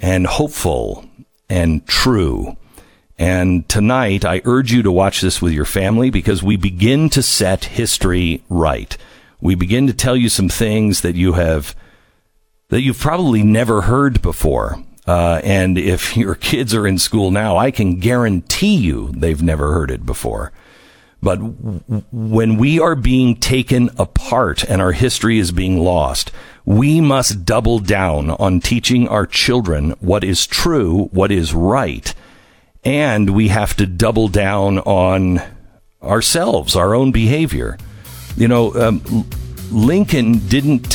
and hopeful and true. And tonight, I urge you to watch this with your family because we begin to set history right. We begin to tell you some things that you have that you've probably never heard before. Uh, and if your kids are in school now, I can guarantee you they've never heard it before. But w- when we are being taken apart and our history is being lost, we must double down on teaching our children what is true, what is right. And we have to double down on ourselves, our own behavior. You know, um, Lincoln didn't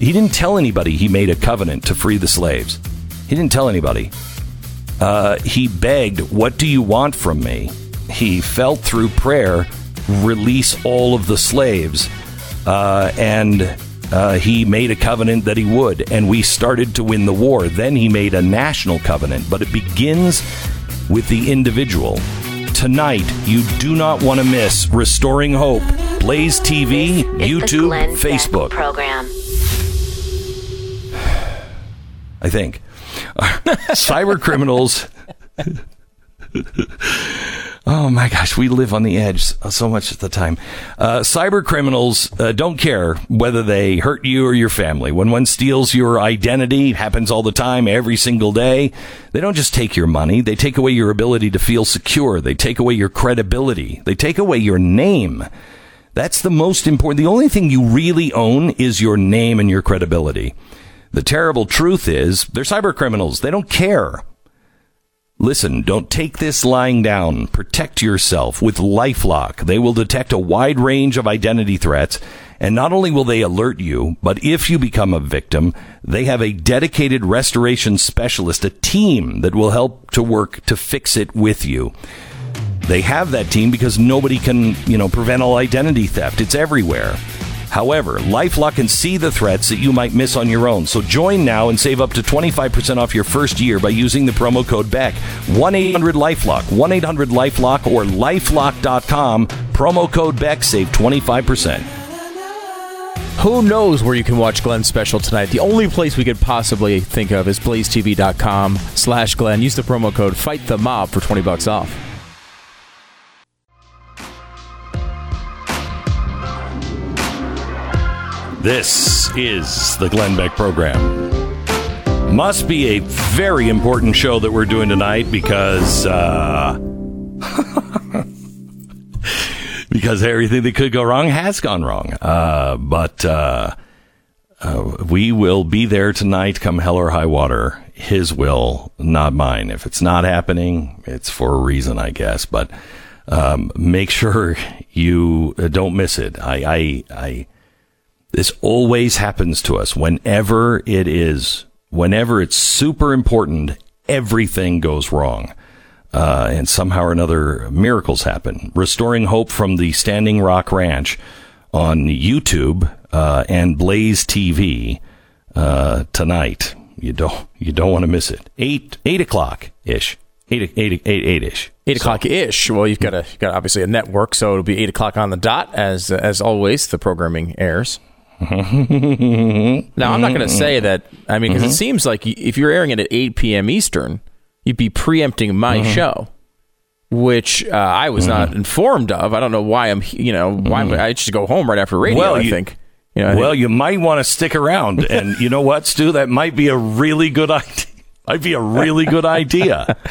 he didn't tell anybody he made a covenant to free the slaves. He didn't tell anybody. Uh, he begged, What do you want from me? He felt through prayer, release all of the slaves. Uh, and uh, he made a covenant that he would. And we started to win the war. Then he made a national covenant. But it begins with the individual. Tonight, you do not want to miss Restoring Hope. Blaze TV, This is the YouTube, Glenn Beck Facebook. program. I think. Cyber criminals. Oh my gosh, we live on the edge so much of the time. Uh, cyber criminals uh, don't care whether they hurt you or your family. When one steals your identity, happens all the time, every single day. They don't just take your money; they take away your ability to feel secure. They take away your credibility. They take away your name. That's the most important. The only thing you really own is your name and your credibility. The terrible truth is, they're cyber criminals. They don't care. Listen, don't take this lying down. Protect yourself with LifeLock. They will detect a wide range of identity threats. And not only will they alert you, but if you become a victim, they have a dedicated restoration specialist, a team that will help to work to fix it with you. They have that team because nobody can, you know, prevent all identity theft. It's everywhere. However, LifeLock can see the threats that you might miss on your own. So join now and save up to 25% off your first year by using the promo code BECK. 1-800-LifeLock, 1-800-LifeLock or lifelock.com. Promo code BECK, save 25%. Who knows where you can watch Glenn's special tonight? The only place we could possibly think of is blazetv.com slash Glenn. Use the promo code Fight the Mob for 20 bucks off. This is the Glenn Beck program. Must be a very important show that we're doing tonight because uh, because everything that could go wrong has gone wrong. Uh, but uh, uh, we will be there tonight, come hell or high water. His will, not mine. If it's not happening, it's for a reason, I guess. But um, make sure you uh, don't miss it. I, I, I this always happens to us whenever it is, whenever it's super important, everything goes wrong. Uh, and somehow or another, miracles happen. Restoring Hope from the Standing Rock Ranch on YouTube uh, and Blaze TV uh, tonight. You don't you don't want to miss it. Eight eight o'clock ish. Eight eight eight eight ish. Eight o'clock ish. Well, you've got a you've got obviously a network, so it'll be eight o'clock on the dot as as always. The programming airs. Now, I'm not going to say that. I mean, because it seems like if you're airing it at 8 p.m. Eastern, you'd be preempting my show, which uh, I was not informed of. I don't know why I'm. You know, why would I should go home right after radio? Well, I you- think. You know, I well, think- you might want to stick around, and you know what, Stu? That might be a really good idea. Might be a really good idea.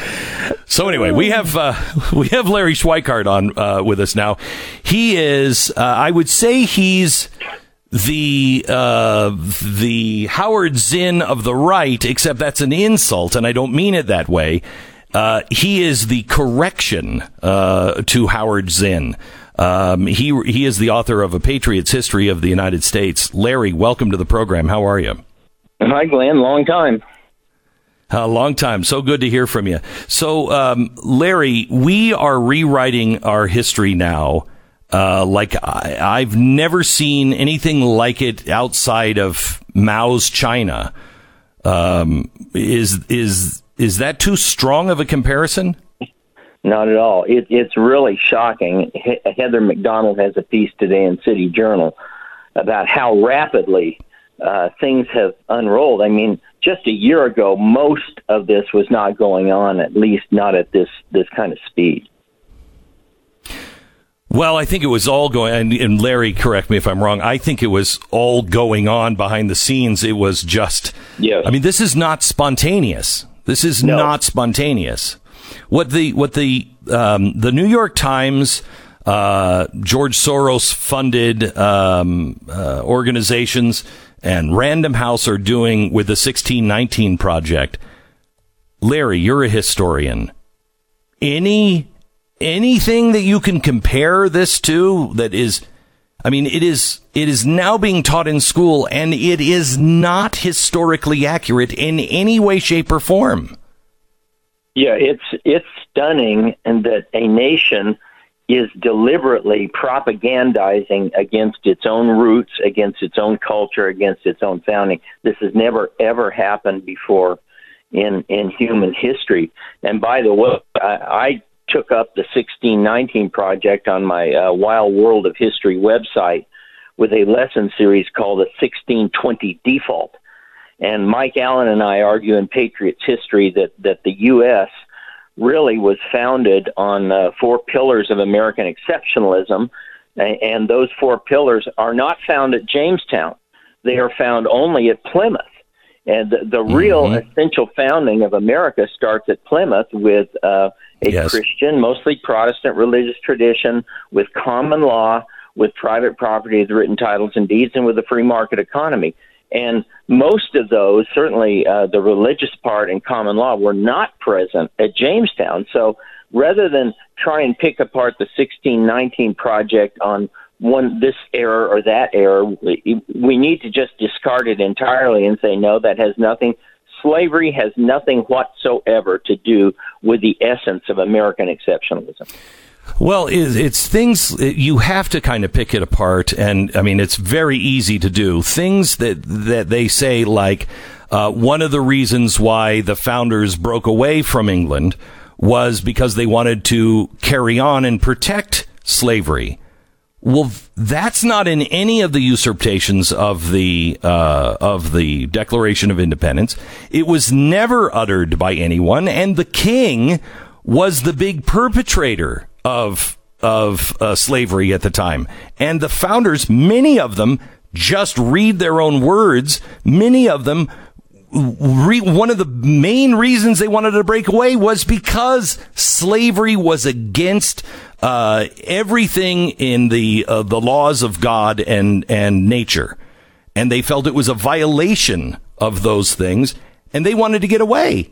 So anyway, we have uh, we have Larry Schweikart on uh, with us now. He is, uh, I would say, he's the uh, the Howard Zinn of the right, except that's an insult, and I don't mean it that way. Uh, he is the correction uh, to Howard Zinn. Um, he he is the author of a Patriot's History of the United States. Larry, welcome to the program. How are you? Hi, Glenn. Long time. A long time. So good to hear from you. So, um, Larry, we are rewriting our history now. Uh, like I, I've never seen anything like it outside of Mao's China. Um, is is is that too strong of a comparison? Not at all. It, it's really shocking. He- Heather Mac Donald has a piece today in City Journal about how rapidly uh, things have unrolled. I mean, just a year ago, most of this was not going on, at least not at this this kind of speed. Well, I think it was all going, and, and Larry, correct me if I'm wrong. I think it was all going on behind the scenes. It was just, Yes. I mean, this is not spontaneous. This is No. not spontaneous. What the what the um, the New York Times, uh, George Soros funded um, uh, organizations and Random House are doing with the 1619 project. Larry, you're a historian. Any anything that you can compare this to that is I mean it is it is now being taught in school and it is not historically accurate in any way shape or form. Yeah, it's it's stunning, and that a nation is deliberately propagandizing against its own roots, against its own culture, against its own founding. This has never ever happened before in in human history. And by the way, I, I took up the 1619 project on my uh, Wild World of History website with a lesson series called the 1620 Default. And Mike Allen and I argue in Patriots history that, that the U.S. really was founded on uh, four pillars of American exceptionalism, and, and those four pillars are not found at Jamestown. They are found only at Plymouth. And the, the mm-hmm. real essential founding of America starts at Plymouth with uh, a yes. Christian, mostly Protestant religious tradition, with common law, with private property, with written titles and deeds, and with a free market economy. And most of those, certainly uh, the religious part and common law, were not present at Jamestown. So rather than try and pick apart the 1619 project on one this error or that error, we need to just discard it entirely and say no, that has nothing. Slavery has nothing whatsoever to do with the essence of American exceptionalism. Well, it's things you have to kind of pick it apart, and I mean it's very easy to do. Things that that they say like uh, one of the reasons why the founders broke away from England was because they wanted to carry on and protect slavery. Well, that's not in any of the usurpations of the uh, of the Declaration of Independence. It was never uttered by anyone, and the king was the big perpetrator of of uh, slavery at the time. And the founders, many of them, just read their own words. Many of them, re- one of the main reasons they wanted to break away was because slavery was against uh, everything in the uh, the laws of God and and nature, and they felt it was a violation of those things, and they wanted to get away.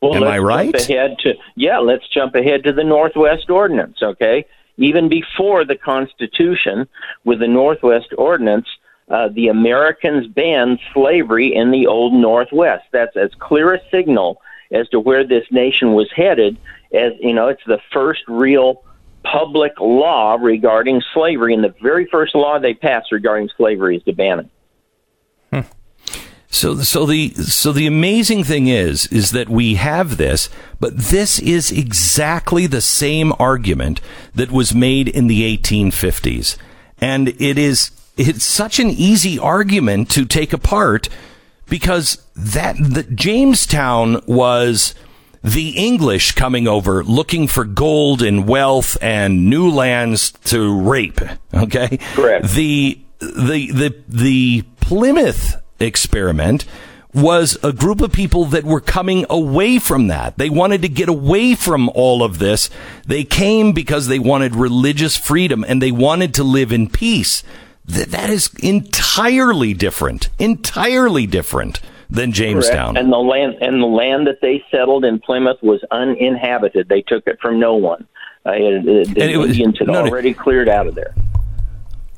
Well, Am I right? ahead to yeah, let's jump ahead to the Northwest Ordinance. Okay, even before the Constitution, with the Northwest Ordinance, uh, the Americans banned slavery in the Old Northwest. That's as clear a signal as to where this nation was headed. As you know, it's the first real public law regarding slavery, and the very first law they passed regarding slavery is to ban it. So, so the so the amazing thing is is that we have this, but this is exactly the same argument that was made in the 1850s, and it is it's such an easy argument to take apart because that the Jamestown was the English coming over looking for gold and wealth and new lands to rape. Okay, correct. The the the the Plymouth experiment was a group of people that were coming away from that. They wanted to get away from all of this. They came because they wanted religious freedom and they wanted to live in peace. That, that is entirely different, entirely different than Jamestown. Correct. And the land and the land that they settled in Plymouth was uninhabited. They took it from no one. Uh, it, the Indians had no, already cleared out of there.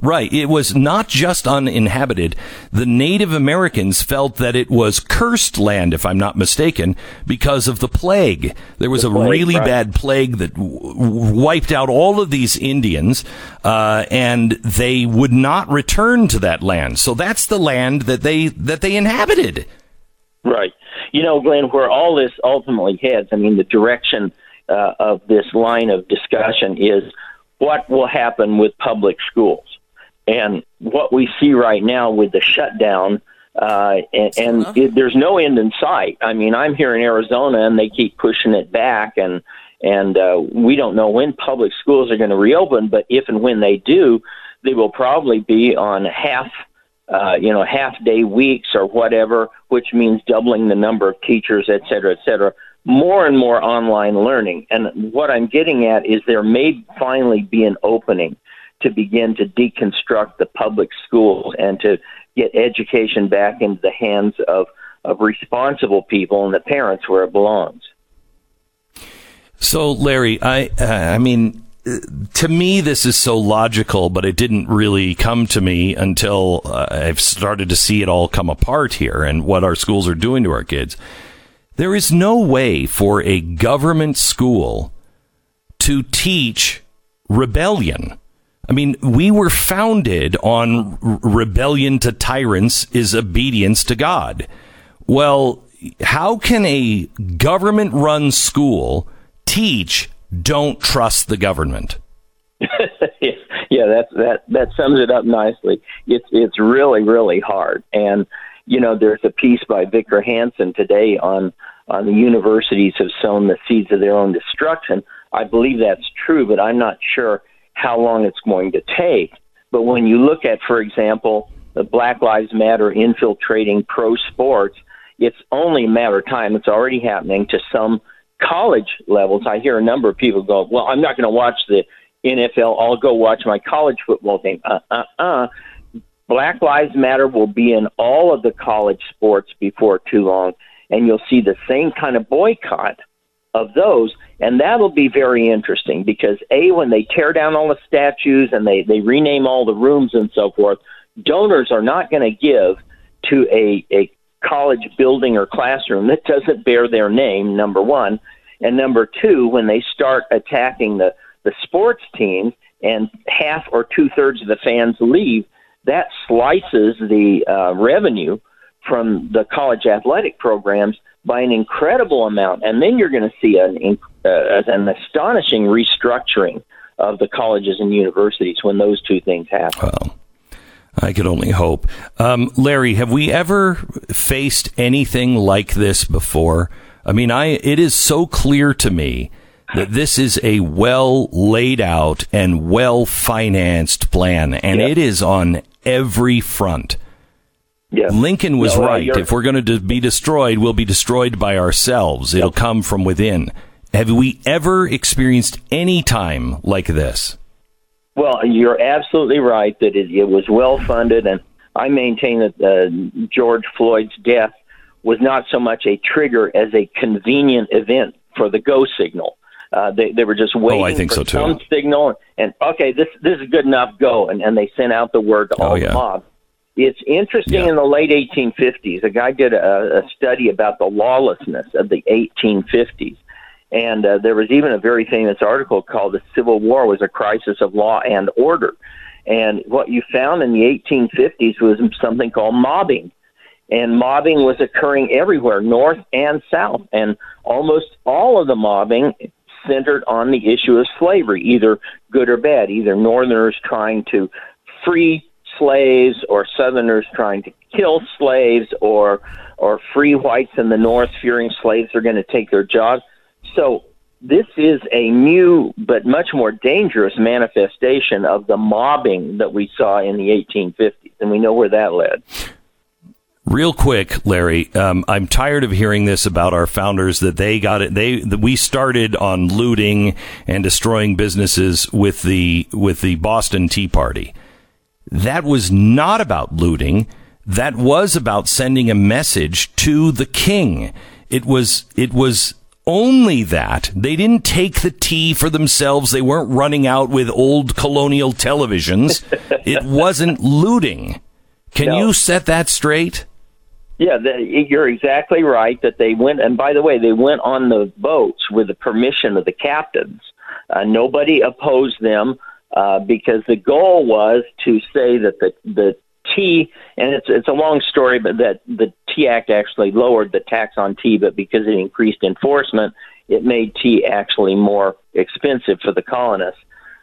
Right. It was not just uninhabited. The Native Americans felt that it was cursed land, if I'm not mistaken, because of the plague. There was the a really right. bad plague that w- wiped out all of these Indians, uh, and they would not return to that land. So that's the land that they that they inhabited. Right. You know, Glenn, where all this ultimately heads. I mean, the direction uh, of this line of discussion is what will happen with public schools and what we see right now with the shutdown, uh, and, and it, there's no end in sight. I mean, I'm here in Arizona, and they keep pushing it back, and and uh, we don't know when public schools are going to reopen. But if and when they do, they will probably be on half, uh, you know, half day weeks or whatever, which means doubling the number of teachers, et cetera, et cetera. More and more online learning. And what I'm getting at is there may finally be an opening to begin to deconstruct the public schools and to get education back into the hands of, of responsible people and the parents where it belongs. So, Larry, I uh, I mean, to me, this is so logical, but it didn't really come to me until uh, I've started to see it all come apart here and what our schools are doing to our kids. There is no way for a government school to teach rebellion. I mean, we were founded on rebellion to tyrants is obedience to God. Well, how can a government run school teach don't trust the government? yeah, that that that sums it up nicely. It's it's really really hard, and you know, there's a piece by Victor Hanson today on uh, the universities have sown the seeds of their own destruction. I believe that's true, but I'm not sure how long it's going to take. But when you look at, for example, the Black Lives Matter infiltrating pro sports, it's only a matter of time. It's already happening to some college levels. I hear a number of people go, "Well, I'm not going to watch the NFL. I'll go watch my college football game." Uh, uh, uh. Black Lives Matter will be in all of the college sports before too long, and you'll see the same kind of boycott of those, and that'll be very interesting because a when they tear down all the statues and they they rename all the rooms and so forth, donors are not going to give to a a college building or classroom that doesn't bear their name. Number one, and number two, when they start attacking the the sports teams and half or two thirds of the fans leave, that slices the uh, revenue from the college athletic programs by an incredible amount, and then you're going to see an uh, an astonishing restructuring of the colleges and universities when those two things happen. I could only hope. Um, Larry, have we ever faced anything like this before? I mean, I it is so clear to me that this is a well laid out and well financed plan, and it is on every front. Yes. Lincoln was No, right. If we're going to be destroyed, we'll be destroyed by ourselves. It'll come from within. Have we ever experienced any time like this? Well, you're absolutely right that it, it was well funded, and I maintain that uh, George Floyd's death was not so much a trigger as a convenient event for the go signal. Uh, they, they were just waiting Oh, I think for so, too. some signal, and okay, this this is good enough. Go, and, and they sent out the word to all Oh, yeah. the mob. It's interesting Yeah. in the late 1850s. A guy did a, a study about the lawlessness of the 1850s. And uh, there was even a very famous article called "The Civil War was a crisis of law and order." And what you found in the 1850s was something called mobbing, and mobbing was occurring everywhere, north and south, and almost all of the mobbing centered on the issue of slavery, either good or bad, either Northerners trying to free slaves or Southerners trying to kill slaves or or free whites in the North fearing slaves are going to take their jobs. So this is a new but much more dangerous manifestation of the mobbing that we saw in the 1850s, and we know where that led. Real quick, Larry, um, I'm tired of hearing this about our founders that they got it. They that we started on looting and destroying businesses with the with the Boston Tea Party. That was not about looting. That was about sending a message to the king. It was it was only that they didn't take the tea for themselves. They weren't running out with old colonial televisions. it wasn't looting. Can No. you set that straight? Yeah, the, you're exactly right that they went, and by the way, they went on the boats with the permission of the captains. Uh, nobody opposed them uh, because the goal was to say that the the tea, and it's it's a long story, but that the Tea Act actually lowered the tax on tea, but because it increased enforcement, it made tea actually more expensive for the colonists.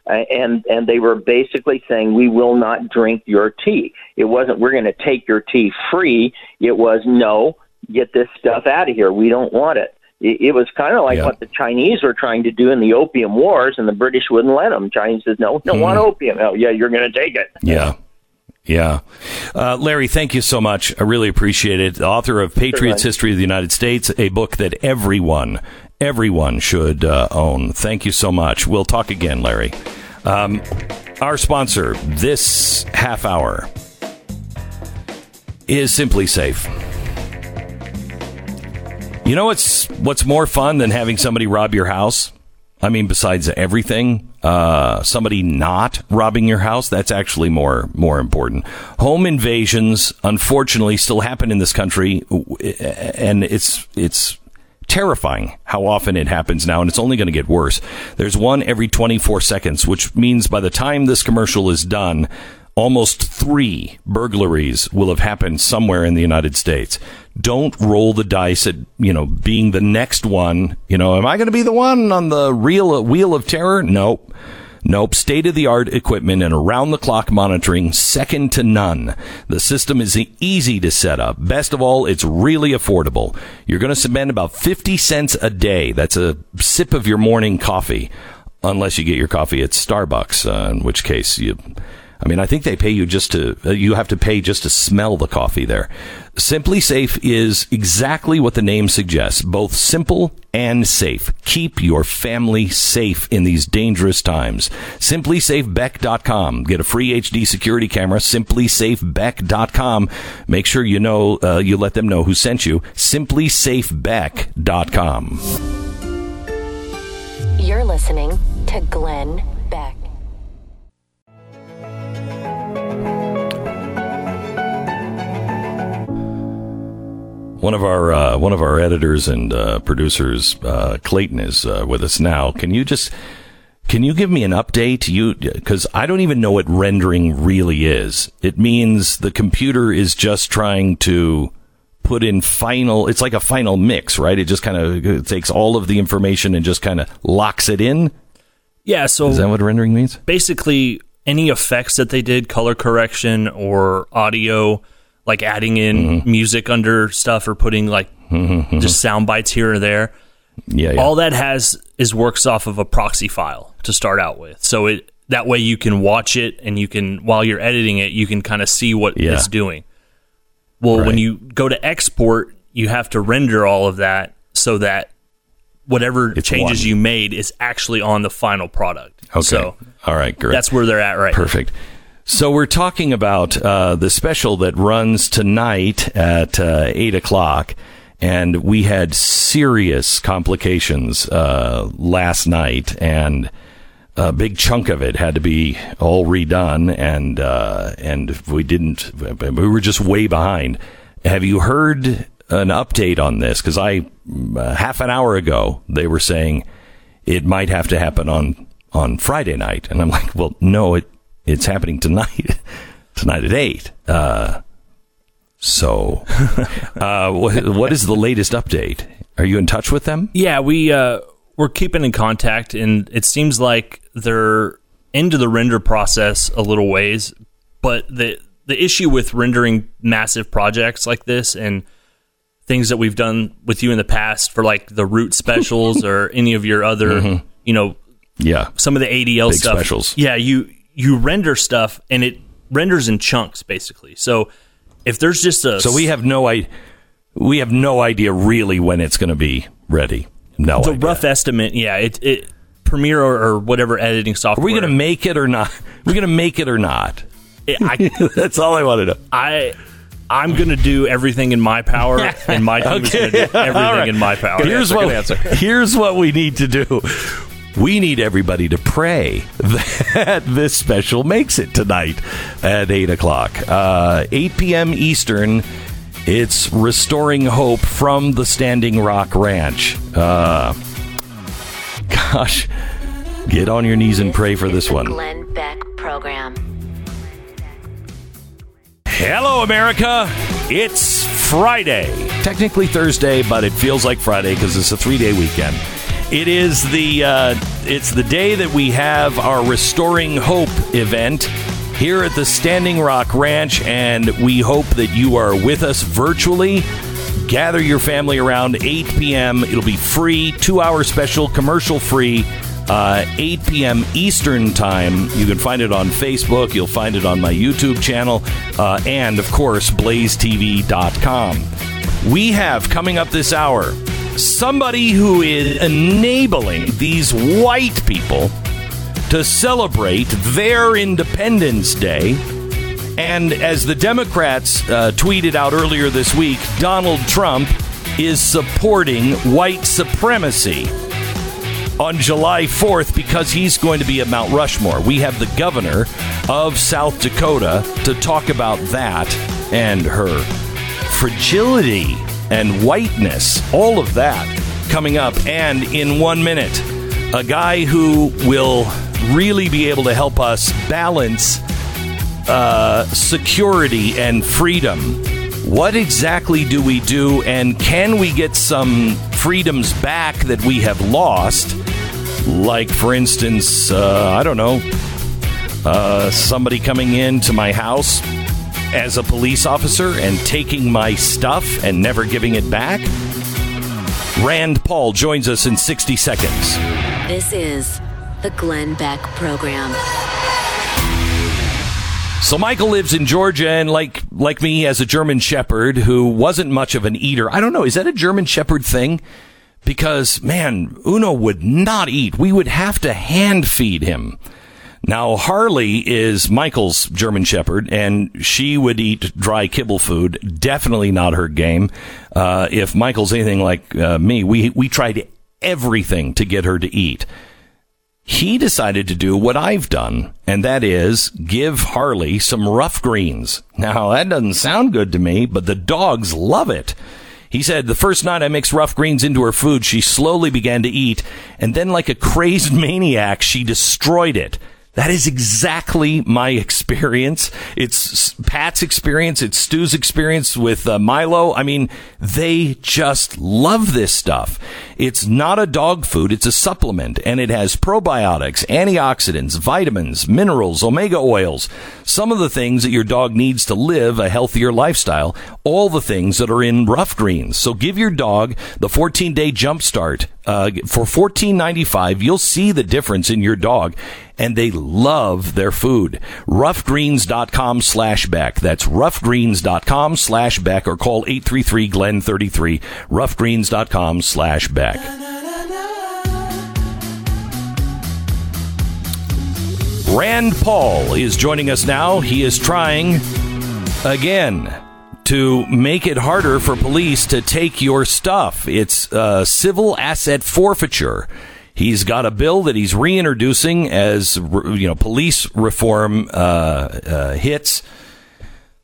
Uh, and and they were basically saying we will not drink your tea. It wasn't we're going to take your tea free. It was no, get this stuff out of here. We don't want it. It, it was kind of like Yeah. what the Chinese were trying to do in the Opium Wars, and the British wouldn't let them. Chinese says no, we don't want opium. Oh yeah, you're going to take it. Yeah. Yeah. Uh, Larry, thank you so much. I really appreciate it. The author of Patriots Certainly. History of the United States, a book that everyone, everyone should uh, own. Thank you so much. We'll talk again, Larry. Um, our sponsor this half hour is SimpliSafe. You know what's what's more fun than having somebody rob your house? I mean, besides everything, uh, somebody not robbing your house, that's actually more, more important. Home invasions, unfortunately, still happen in this country, and it's, it's terrifying how often it happens now, and it's only going to get worse. There's one every 24 seconds, which means by the time this commercial is done, almost three burglaries will have happened somewhere in the United States. Don't roll the dice at, you know, being the next one. You know, am I going to be the one on the real wheel of terror? Nope. Nope, state of the art equipment and around the clock monitoring, second to none. The system is easy to set up. Best of all, it's really affordable. You're going to spend about 50 cents a day. That's a sip of your morning coffee, unless you get your coffee at Starbucks, uh, in which case you I mean, I think they pay you just to, uh, you have to pay just to smell the coffee there. SimpliSafe is exactly what the name suggests, both simple and safe. Keep your family safe in these dangerous times. SimpliSafeBeck.com. Get a free HD security camera, SimpliSafeBeck.com. Make sure you know, uh, you let them know who sent you. SimpliSafeBeck.com. You're listening to Glenn Beck. One of our uh, one of our editors and uh, producers, uh, Clayton, is uh, with us now. Can you just can you give me an update? You because I don't even know what rendering really is. It means the computer is just trying to put in final. It's like a final mix, right? It just kind of takes all of the information and just kind of locks it in. Yeah. So Is that what rendering means? basically, any effects that they did, color correction or audio, like adding in Mm-hmm. music under stuff or putting like just sound bites here or there. Yeah, yeah. All that has is works off of a proxy file to start out with. So it that way you can watch it and you can while you're editing it, you can kind of see what Yeah. it's doing. Well, when you go to export, you have to render all of that so that whatever It's changes one. you made is actually on the final product. Okay. So all right. Great. that's where they're at right now. So we're talking about uh, the special that runs tonight at uh, eight o'clock, and we had serious complications uh, last night, and a big chunk of it had to be all redone, and uh, and we didn't. We were just way behind. Have you heard an update on this? Because I uh, half an hour ago they were saying it might have to happen on on Friday night, and I'm like, well, no, it it's happening tonight, tonight at eight. Uh, so, uh, what, what is the latest update? Are you in touch with them? Yeah, we uh, we're keeping in contact, and it seems like they're into the render process a little ways. But the the issue with rendering massive projects like this and things that we've done with you in the past for like the root specials or any of your other, you know, Yeah, some of the ADL Big stuff. specials. Yeah, you you render stuff and it renders in chunks basically. So if there's just a So we have no I, we have no idea really when it's going to be ready. No the idea. rough estimate, yeah, it it Premiere or, or whatever editing software. Are we going to make it or not? We're going to make it or not. it, I, That's all I want to know. I I'm gonna do everything in my power, and my team is gonna do everything right. in my power. Here's what here's what we need to do. We need everybody to pray that this special makes it tonight at eight o'clock, uh, eight p.m. Eastern. It's restoring hope from the Standing Rock Ranch. Uh, gosh, get on your knees and pray for this one. Glenn Beck Program. Hello, America. It's Friday. Technically Thursday, but it feels like Friday because it's a three-day weekend. It is the uh, it's the day that we have our Restoring Hope event here at the Standing Rock Ranch, and we hope that you are with us virtually. Gather your family around 8 p.m. It'll be free, two-hour special, commercial-free uh, 8 p.m. Eastern Time. You can find it on Facebook. You'll find it on my YouTube channel. Uh, and, of course, blazetv.com. We have coming up this hour somebody who is enabling these white people to celebrate their Independence Day. And as the Democrats uh, tweeted out earlier this week, Donald Trump is supporting white supremacy on July 4th because he's going to be at Mount Rushmore. We have the governor of South Dakota to talk about that and her fragility and whiteness, all of that coming up. And in one minute, a guy who will really be able to help us balance uh, security and freedom. What exactly do we do, and can we get some freedoms back that we have lost Like, for instance, uh, I don't know, uh, somebody coming into my house as a police officer and taking my stuff and never giving it back? Rand Paul joins us in 60 seconds. This is the Glenn Beck Program. So Michael lives in Georgia and like like me as a German shepherd who wasn't much of an eater. I don't know, is that a German shepherd thing? Because man, Uno would not eat. We would have to hand feed him. Now Harley is Michael's German shepherd and she would eat dry kibble food. Definitely not her game. Uh, if Michael's anything like uh, me, we we tried everything to get her to eat he decided to do what I've done, and that is give Harley some Ruff Greens. Now, that doesn't sound good to me, but the dogs love it. He said, the first night I mixed Ruff Greens into her food, she slowly began to eat, and then like a crazed maniac, she destroyed it. That is exactly my experience. It's Pat's experience. It's Stu's experience with uh, Milo. I mean, they just love this stuff. It's not a dog food. It's a supplement and it has probiotics, antioxidants, vitamins, minerals, omega oils, some of the things that your dog needs to live a healthier lifestyle, all the things that are in Ruff Greens. So give your dog the 14 day jump start uh, for fourteen ninety five, you'll see the difference in your dog, and they love their food. Ruffgreens.com slash Beck. That's ruffgreens.com slash Beck, or call eight three three Glenn thirty three. Ruffgreens.com slash Beck. Rand Paul is joining us now. He is trying again to make it harder for police to take your stuff. It's uh, civil asset forfeiture. He's got a bill that he's reintroducing as you know police reform uh, uh, hits,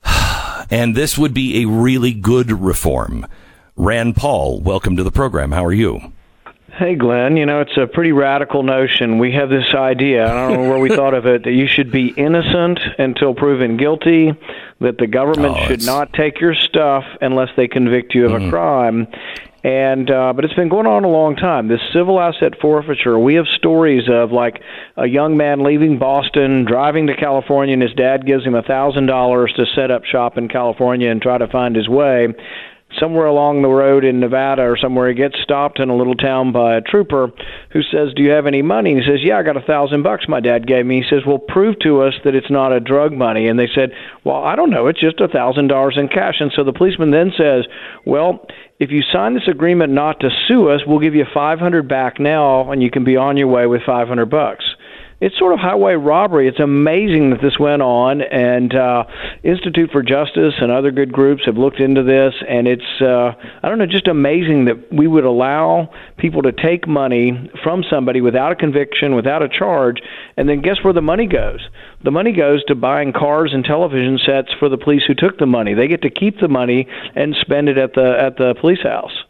and this would be a really good reform. Rand Paul, welcome to the program. How are you? Hey, Glenn, you know, it's a pretty radical notion. We have this idea, I don't know where we thought of it, that you should be innocent until proven guilty, that the government oh, should not take your stuff unless they convict you of mm-hmm. a crime. And uh, but it's been going on a long time. This civil asset forfeiture. We have stories of like a young man leaving Boston, driving to California, and his dad gives him a thousand dollars to set up shop in California and try to find his way somewhere along the road in Nevada or somewhere, he gets stopped in a little town by a trooper who says, "Do you have any money?" And he says, "Yeah, I got a thousand bucks my dad gave me." He says, "Well, prove to us that it's not a drug money." And they said, "Well, I don't know. It's just a thousand dollars in cash." And so the policeman then says, "Well." If you sign this agreement not to sue us, we'll give you 500 back now and you can be on your way with 500 bucks it's sort of highway robbery. It's amazing that this went on, and uh, Institute for Justice and other good groups have looked into this, and it's uh, I don't know, just amazing that we would allow people to take money from somebody without a conviction, without a charge, and then guess where the money goes? The money goes to buying cars and television sets for the police who took the money. They get to keep the money and spend it at the at the police house.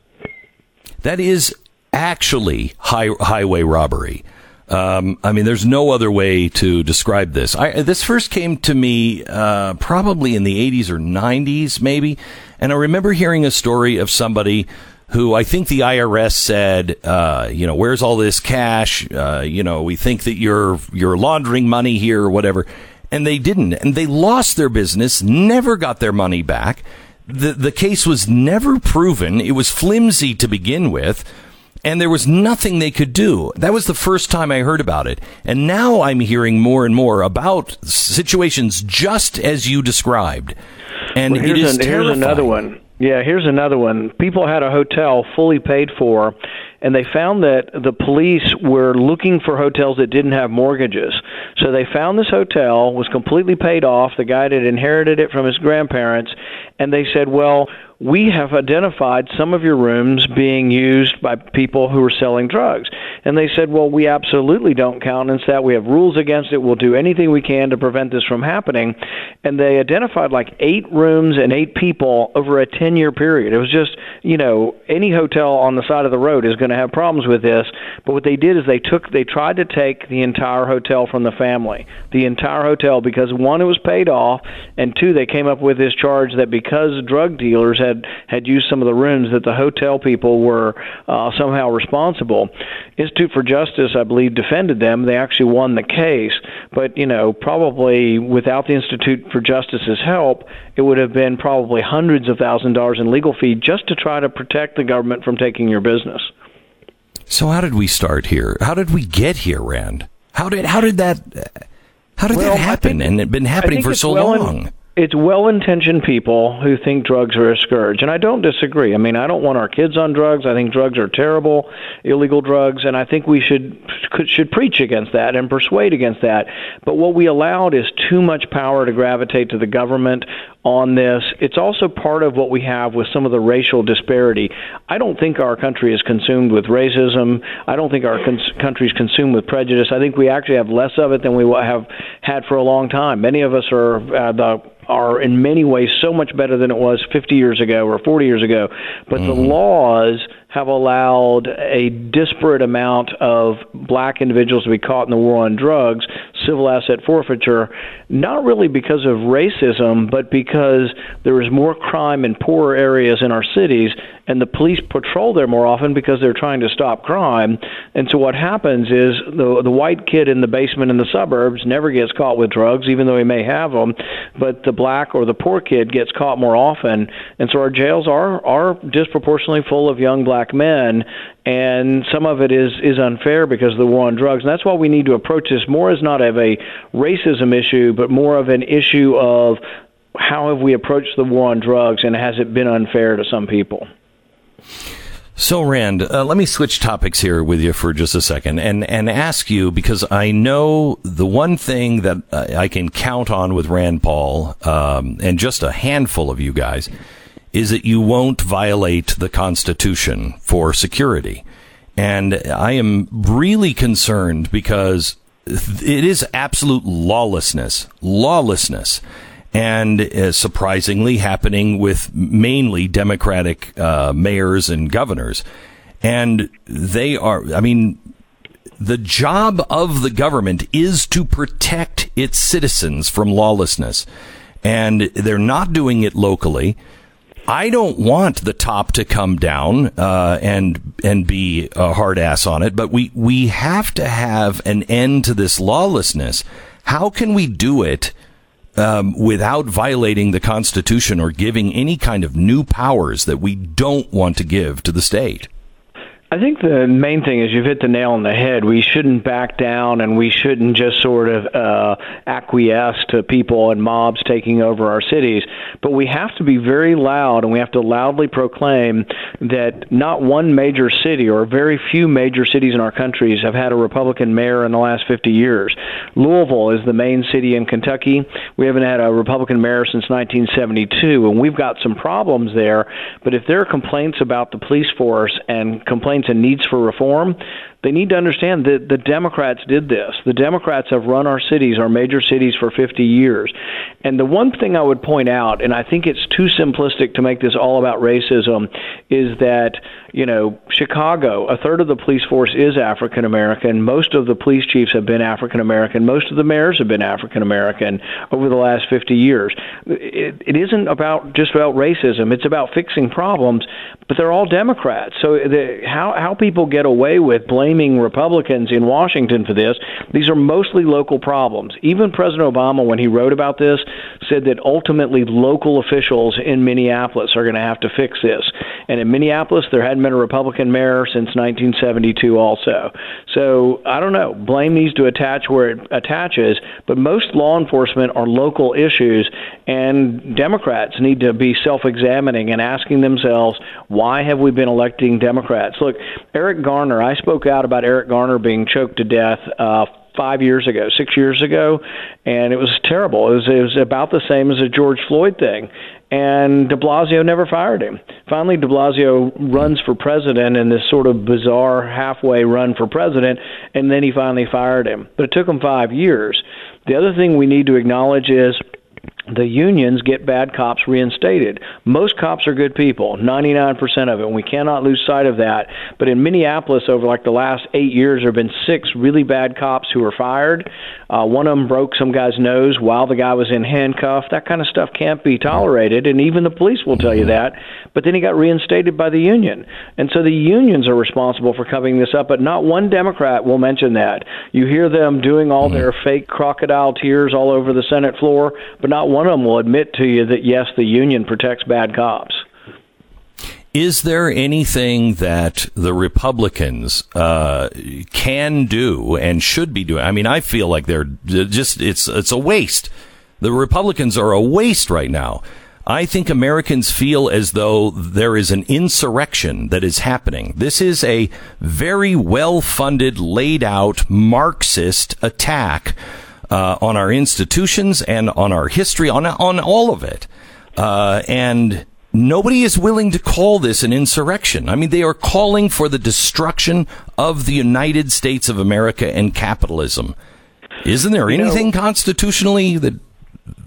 That is actually high, highway robbery. Um, I mean, there's no other way to describe this. I, this first came to me uh, probably in the 80s or 90s, maybe, and I remember hearing a story of somebody who I think the IRS said, uh, you know, where's all this cash? Uh, you know, we think that you're you're laundering money here or whatever, and they didn't, and they lost their business, never got their money back. The the case was never proven. It was flimsy to begin with and there was nothing they could do. That was the first time I heard about it. And now I'm hearing more and more about situations just as you described. And well, it is an, Here's another one. Yeah, here's another one. People had a hotel fully paid for, and they found that the police were looking for hotels that didn't have mortgages. So they found this hotel was completely paid off. The guy had inherited it from his grandparents, and they said, "Well, we have identified some of your rooms being used by people who are selling drugs. And they said, well, we absolutely don't countenance that. We have rules against it. We'll do anything we can to prevent this from happening. And they identified like eight rooms and eight people over a 10 year period. It was just, you know, any hotel on the side of the road is going to have problems with this. But what they did is they took they tried to take the entire hotel from the family, the entire hotel, because one it was paid off, and two they came up with this charge that because drug dealers had had used some of the rooms, that the hotel people were uh, somehow responsible. Institute for Justice, I believe, defended them. They actually won the case, but you know probably without the Institute for Justice's help, it would have been probably hundreds of thousand dollars in legal fee just to try to protect the government from taking your business. So how did we start here? How did we get here, Rand? How did how did that how did Well, that happen? think- and it's been happening for so well in- long. It's well-intentioned people who think drugs are a scourge, and I don't disagree. I mean, I don't want our kids on drugs. I think drugs are terrible, illegal drugs, and I think we should could, should preach against that and persuade against that. But what we allowed is too much power to gravitate to the government on this. It's also part of what we have with some of the racial disparity. I don't think our country is consumed with racism. I don't think our cons- country is consumed with prejudice. I think we actually have less of it than we have had for a long time. Many of us are uh, the are in many ways so much better than it was 50 years ago or 40 years ago. But the laws have allowed a disparate amount of black individuals to be caught in the war on drugs, civil asset forfeiture, not really because of racism, but because there is more crime in poorer areas in our cities, and the police patrol there more often because they're trying to stop crime. And so what happens is the the white kid in the basement in the suburbs never gets caught with drugs, even though he may have them, but the black or the poor kid gets caught more often. And so our jails are are disproportionately full of young black men and some of it is is unfair because of the war on drugs. And that's why we need to approach this more as not of a racism issue but more of an issue of how have we approached the war on drugs and has it been unfair to some people? So, Rand, uh, let me switch topics here with you for just a second and, and ask you because I know the one thing that uh, I can count on with Rand Paul um, and just a handful of you guys is that you won't violate the Constitution for security. And I am really concerned because it is absolute lawlessness, lawlessness and uh, surprisingly happening with mainly Democratic uh, mayors and governors. And they are, I mean, the job of the government is to protect its citizens from lawlessness. And they're not doing it locally. I don't want the top to come down uh, and and be a hard ass on it, but we we have to have an end to this lawlessness. How can we do it um, without violating the Constitution or giving any kind of new powers that we don't want to give to the state? I think the main thing is you've hit the nail on the head. We shouldn't back down and we shouldn't just sort of uh, acquiesce to people and mobs taking over our cities. But we have to be very loud and we have to loudly proclaim that not one major city or very few major cities in our countries have had a Republican mayor in the last 50 years. Louisville is the main city in Kentucky. We haven't had a Republican mayor since 1972, and we've got some problems there. But if there are complaints about the police force and complaints and needs for reform, they need to understand that the Democrats did this. The Democrats have run our cities, our major cities, for 50 years. And the one thing I would point out, and I think it's too simplistic to make this all about racism, is that, you know, Chicago, a third of the police force is African American. Most of the police chiefs have been African American. Most of the mayors have been African American over the last 50 years. It, it isn't about just about racism, it's about fixing problems, but they're all Democrats. So the, how, how people get away with blaming Republicans in Washington for this, these are mostly local problems. Even President Obama, when he wrote about this, said that ultimately local officials in Minneapolis are going to have to fix this. And in Minneapolis, there hadn't been a Republican mayor since 1972, also. So I don't know. Blame needs to attach where it attaches, but most law enforcement are local issues, and Democrats need to be self examining and asking themselves, why have we been electing Democrats? Look, Eric Garner, I spoke out about Eric Garner being choked to death. Uh, five years ago, six years ago, and it was terrible. It was, it was about the same as a George Floyd thing. And de Blasio never fired him. Finally, de Blasio runs for president in this sort of bizarre halfway run for president, and then he finally fired him. But it took him five years. The other thing we need to acknowledge is the unions get bad cops reinstated. Most cops are good people, 99% of it. And we cannot lose sight of that. But in Minneapolis, over like the last eight years, there have been six really bad cops who were fired. Uh, one of them broke some guy's nose while the guy was in handcuff. That kind of stuff can't be tolerated, and even the police will tell you that. But then he got reinstated by the union. And so the unions are responsible for covering this up, but not one Democrat will mention that. You hear them doing all their fake crocodile tears all over the Senate floor, but not one of them will admit to you that yes, the union protects bad cops. Is there anything that the Republicans uh, can do and should be doing? I mean, I feel like they're just it's it's a waste. The Republicans are a waste right now. I think Americans feel as though there is an insurrection that is happening. This is a very well funded, laid out Marxist attack uh, on our institutions and on our history, on on all of it. Uh, and nobody is willing to call this an insurrection. I mean, they are calling for the destruction of the United States of America and capitalism. Isn't there You know- anything constitutionally that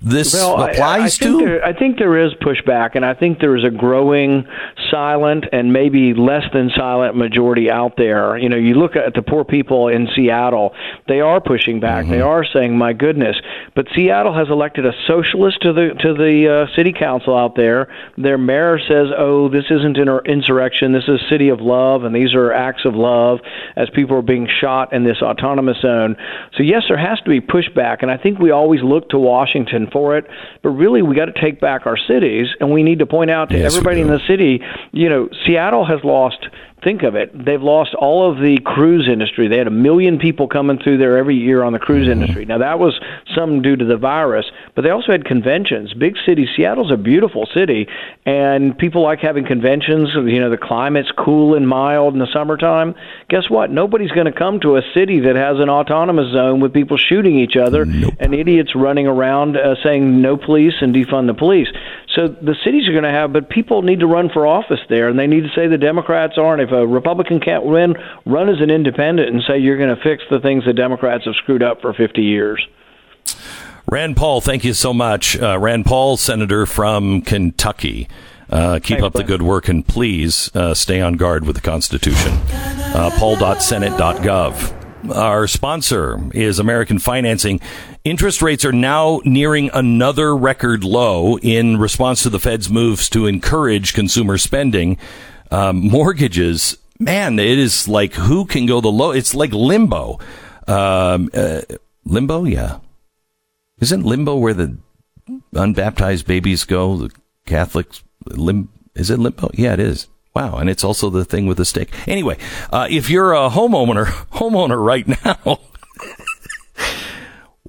this Well, I- applies I, think to? There, I think there is pushback, and I think there is a growing silent and maybe less than silent majority out there. You know, you look at the poor people in Seattle; they are pushing back. They are saying, "My goodness!" But Seattle has elected a socialist to the to the uh, city council out there. Their mayor says, "Oh, this isn't an insurrection. This is a city of love, and these are acts of love." As people are being shot in this autonomous zone, so yes, there has to be pushback, and I think we always look to Washington for it. But really, we got to take back our cities, and we need to point out to Yes, everybody in the city, you know, Seattle has lost. Think of it. They've lost all of the cruise industry. They had a million people coming through there every year on the cruise industry. Now that was some due to the virus, but they also had conventions. Big city. Seattle's a beautiful city, and people like having conventions. You know, the climate's cool and mild in the summertime. Guess what? Nobody's going to come to a city that has an autonomous zone with people shooting each other and idiots running around uh, saying no police and defund the police. So the cities are going to have, but people need to run for office there, and they need to say the Democrats aren't. If a Republican can't win, run as an independent and say you're going to fix the things the Democrats have screwed up for 50 years. Rand Paul, thank you so much. Uh, Rand Paul, senator from Kentucky. Uh, keep Thanks, up the good work and please uh, stay on guard with the Constitution. Uh, paul.senate.gov. Our sponsor is American Financing. Interest rates are now nearing another record low in response to the Fed's moves to encourage consumer spending. Um, mortgages, man, it is like who can go the low? It's like limbo. Um, uh, limbo, yeah. Isn't limbo where the unbaptized babies go? The Catholics lim is it limbo? Yeah, it is. Wow, and it's also the thing with the stake. Anyway, uh, if you're a homeowner, homeowner right now.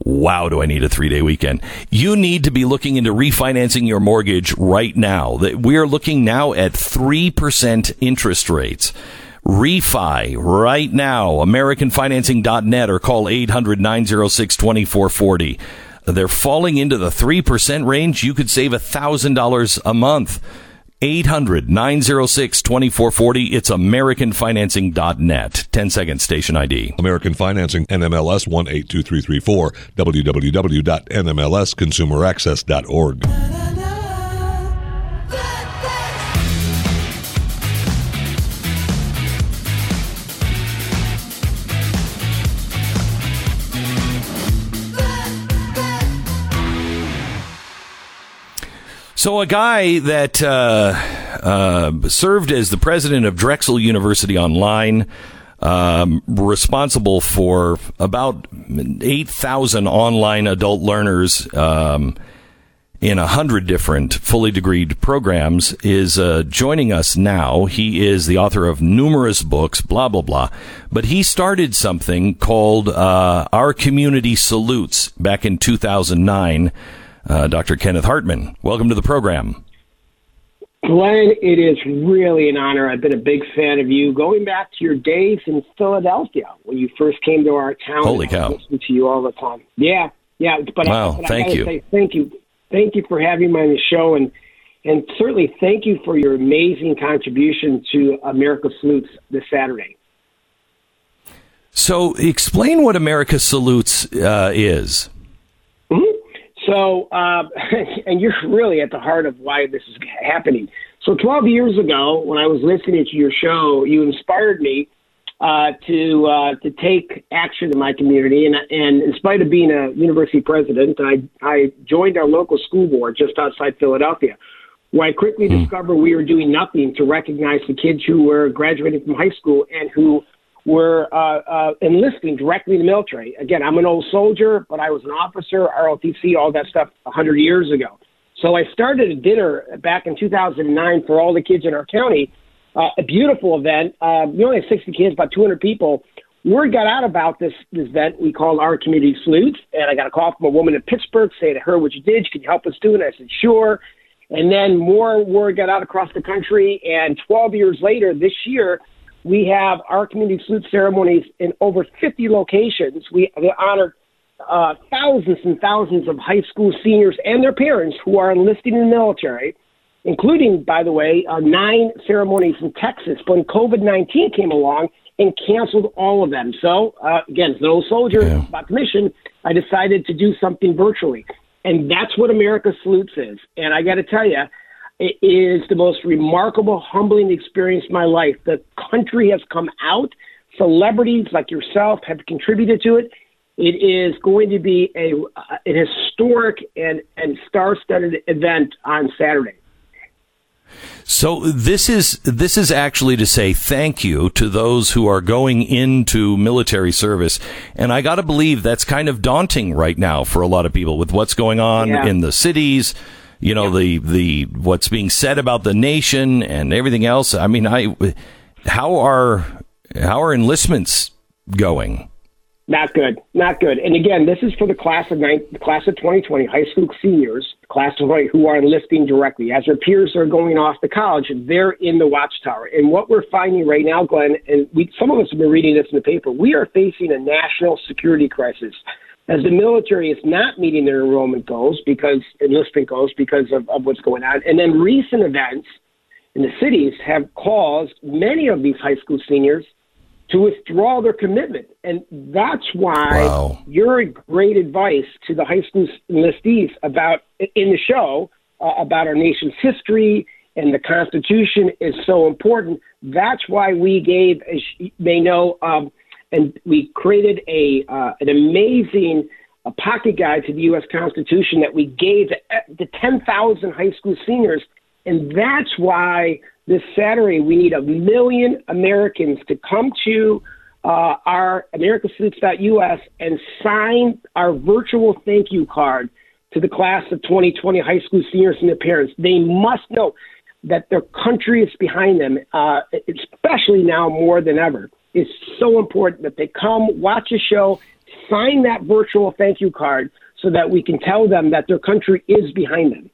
Wow, do I need a three day weekend? You need to be looking into refinancing your mortgage right now. We are looking now at 3% interest rates. Refi right now, AmericanFinancing.net or call 800 906 2440. They're falling into the 3% range. You could save $1,000 a month. 800 906 2440. It's AmericanFinancing.net. 10 second station ID. American Financing, NMLS 182334, www.nmlsconsumeraccess.org. So, a guy that uh, uh, served as the president of Drexel University Online, um, responsible for about 8,000 online adult learners um, in 100 different fully degreed programs, is uh, joining us now. He is the author of numerous books, blah, blah, blah. But he started something called uh, Our Community Salutes back in 2009. Uh, Dr. Kenneth Hartman, welcome to the program. Glenn, it is really an honor. I've been a big fan of you going back to your days in Philadelphia when you first came to our town. Holy and I cow. Listen to you all the time. Yeah, yeah. But Wow, I, but thank I you. Say thank you, thank you for having me on the show, and and certainly thank you for your amazing contribution to America Salutes this Saturday. So, explain what America Salutes uh, is. So, uh, and you're really at the heart of why this is happening. So, 12 years ago, when I was listening to your show, you inspired me uh, to uh, to take action in my community. And, and in spite of being a university president, I, I joined our local school board just outside Philadelphia, where I quickly mm. discovered we were doing nothing to recognize the kids who were graduating from high school and who were uh, uh, enlisting directly in the military. Again, I'm an old soldier, but I was an officer, ROTC, all that stuff 100 years ago. So I started a dinner back in 2009 for all the kids in our county uh, a beautiful event. Uh, we only had 60 kids, about 200 people. Word got out about this, this event we call our community salutes, and I got a call from a woman in Pittsburgh saying, I heard what you did. Can you help us do it? I said, sure. And then more word got out across the country, and 12 years later, this year, we have our community salute ceremonies in over 50 locations. We, we honor uh, thousands and thousands of high school seniors and their parents who are enlisting in the military including, by the way, uh, nine ceremonies in Texas when COVID 19 came along and canceled all of them. So, uh, again, as an old soldier yeah. by commission, I decided to do something virtually. And that's what America Salutes is. And I got to tell you, it is the most remarkable, humbling experience of my life. The country has come out. Celebrities like yourself have contributed to it. It is going to be a an historic and, and star-studded event on Saturday. So this is this is actually to say thank you to those who are going into military service, and I got to believe that's kind of daunting right now for a lot of people with what's going on yeah. in the cities. You know yeah. the the what's being said about the nation and everything else. I mean, I how are how are enlistments going? Not good, not good. And again, this is for the class of nine, class of 2020 high school seniors, class of 20 who are enlisting directly. As their peers are going off to college, they're in the watchtower. And what we're finding right now, Glenn, and we, some of us have been reading this in the paper, we are facing a national security crisis as the military is not meeting their enrollment goals because enlistment goals because of, of what's going on. And then recent events in the cities have caused many of these high school seniors to withdraw their commitment. And that's why wow. your great advice to the high school enlistees about in the show uh, about our nation's history and the Constitution is so important. That's why we gave, as you may know, um, and we created a uh, an amazing a pocket guide to the U.S. Constitution that we gave to 10,000 high school seniors, and that's why this Saturday, we need a million Americans to come to uh, our AmericaSalutes.us and sign our virtual thank you card to the class of 2020 high school seniors and their parents. They must know that their country is behind them, uh, especially now more than ever. It's so important that they come, watch a show, sign that virtual thank you card so that we can tell them that their country is behind them.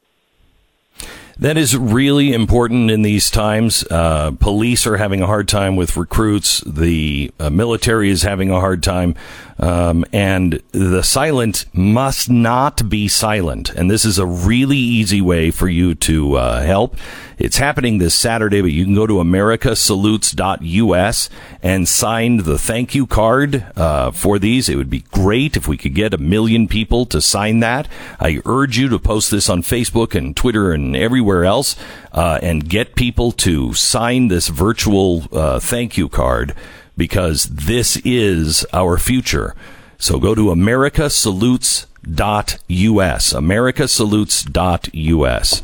That is really important in these times. Uh, police are having a hard time with recruits. The uh, military is having a hard time. Um, and the silent must not be silent. And this is a really easy way for you to uh, help. It's happening this Saturday, but you can go to americasalutes.us and sign the thank you card uh, for these. It would be great if we could get a million people to sign that. I urge you to post this on Facebook and Twitter and everywhere else uh, and get people to sign this virtual uh, thank you card because this is our future. So go to americasalutes.us, americasalutes.us.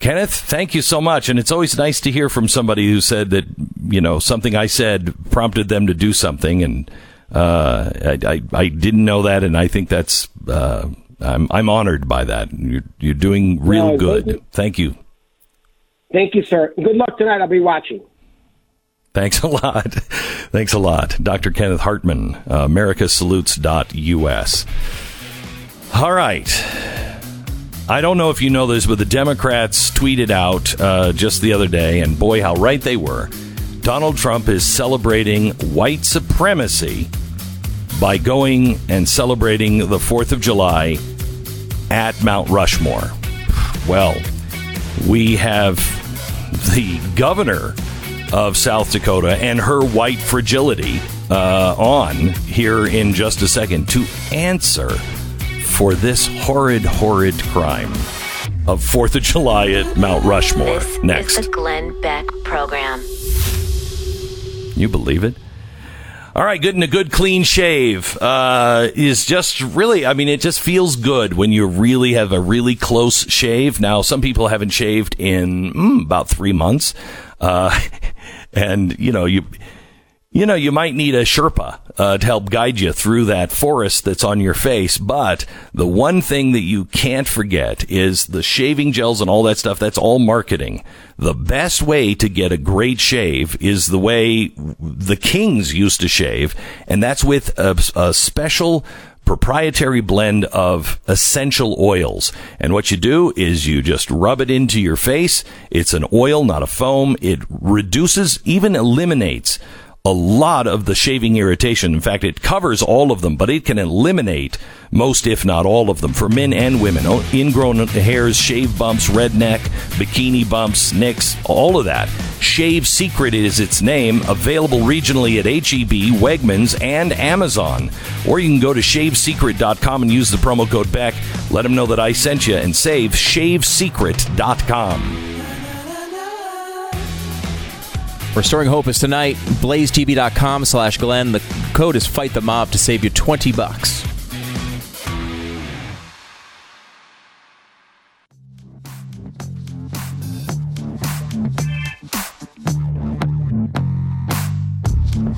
Kenneth, thank you so much. And it's always nice to hear from somebody who said that, you know, something I said prompted them to do something. And uh, I, I, I, didn't know that. And I think that's, uh, I'm, I'm honored by that. You're, you're doing real no, good. Thank you. thank you. Thank you, sir. Good luck tonight. I'll be watching. Thanks a lot. Thanks a lot. Dr. Kenneth Hartman, uh, americasalutes.us. All right. I don't know if you know this, but the Democrats tweeted out uh, just the other day, and boy, how right they were. Donald Trump is celebrating white supremacy by going and celebrating the 4th of July at Mount Rushmore. Well, we have the governor of South Dakota and her white fragility uh, on here in just a second to answer for this horrid, horrid crime of 4th of July at Mount Rushmore. This Next. is the Glenn Beck Program. You believe it? All right, good and a good clean shave uh, is just really. I mean, it just feels good when you really have a really close shave. Now, some people haven't shaved in mm, about three months, uh, and you know you. You know, you might need a Sherpa uh, to help guide you through that forest that's on your face. But the one thing that you can't forget is the shaving gels and all that stuff. That's all marketing. The best way to get a great shave is the way the kings used to shave, and that's with a, a special proprietary blend of essential oils. And what you do is you just rub it into your face. It's an oil, not a foam. It reduces, even eliminates a lot of the shaving irritation. In fact, it covers all of them, but it can eliminate most, if not all of them, for men and women. Oh, Ingrown hairs, shave bumps, redneck, bikini bumps, nicks, all of that. Shave Secret is its name, available regionally at HEB, Wegmans, and Amazon. Or you can go to shavesecret.com and use the promo code BECK. Let them know that I sent you and save shavesecret.com. Restoring Hope is tonight. BlazeTV.com slash Glenn. The code is Fight the Mob to save you 20 bucks.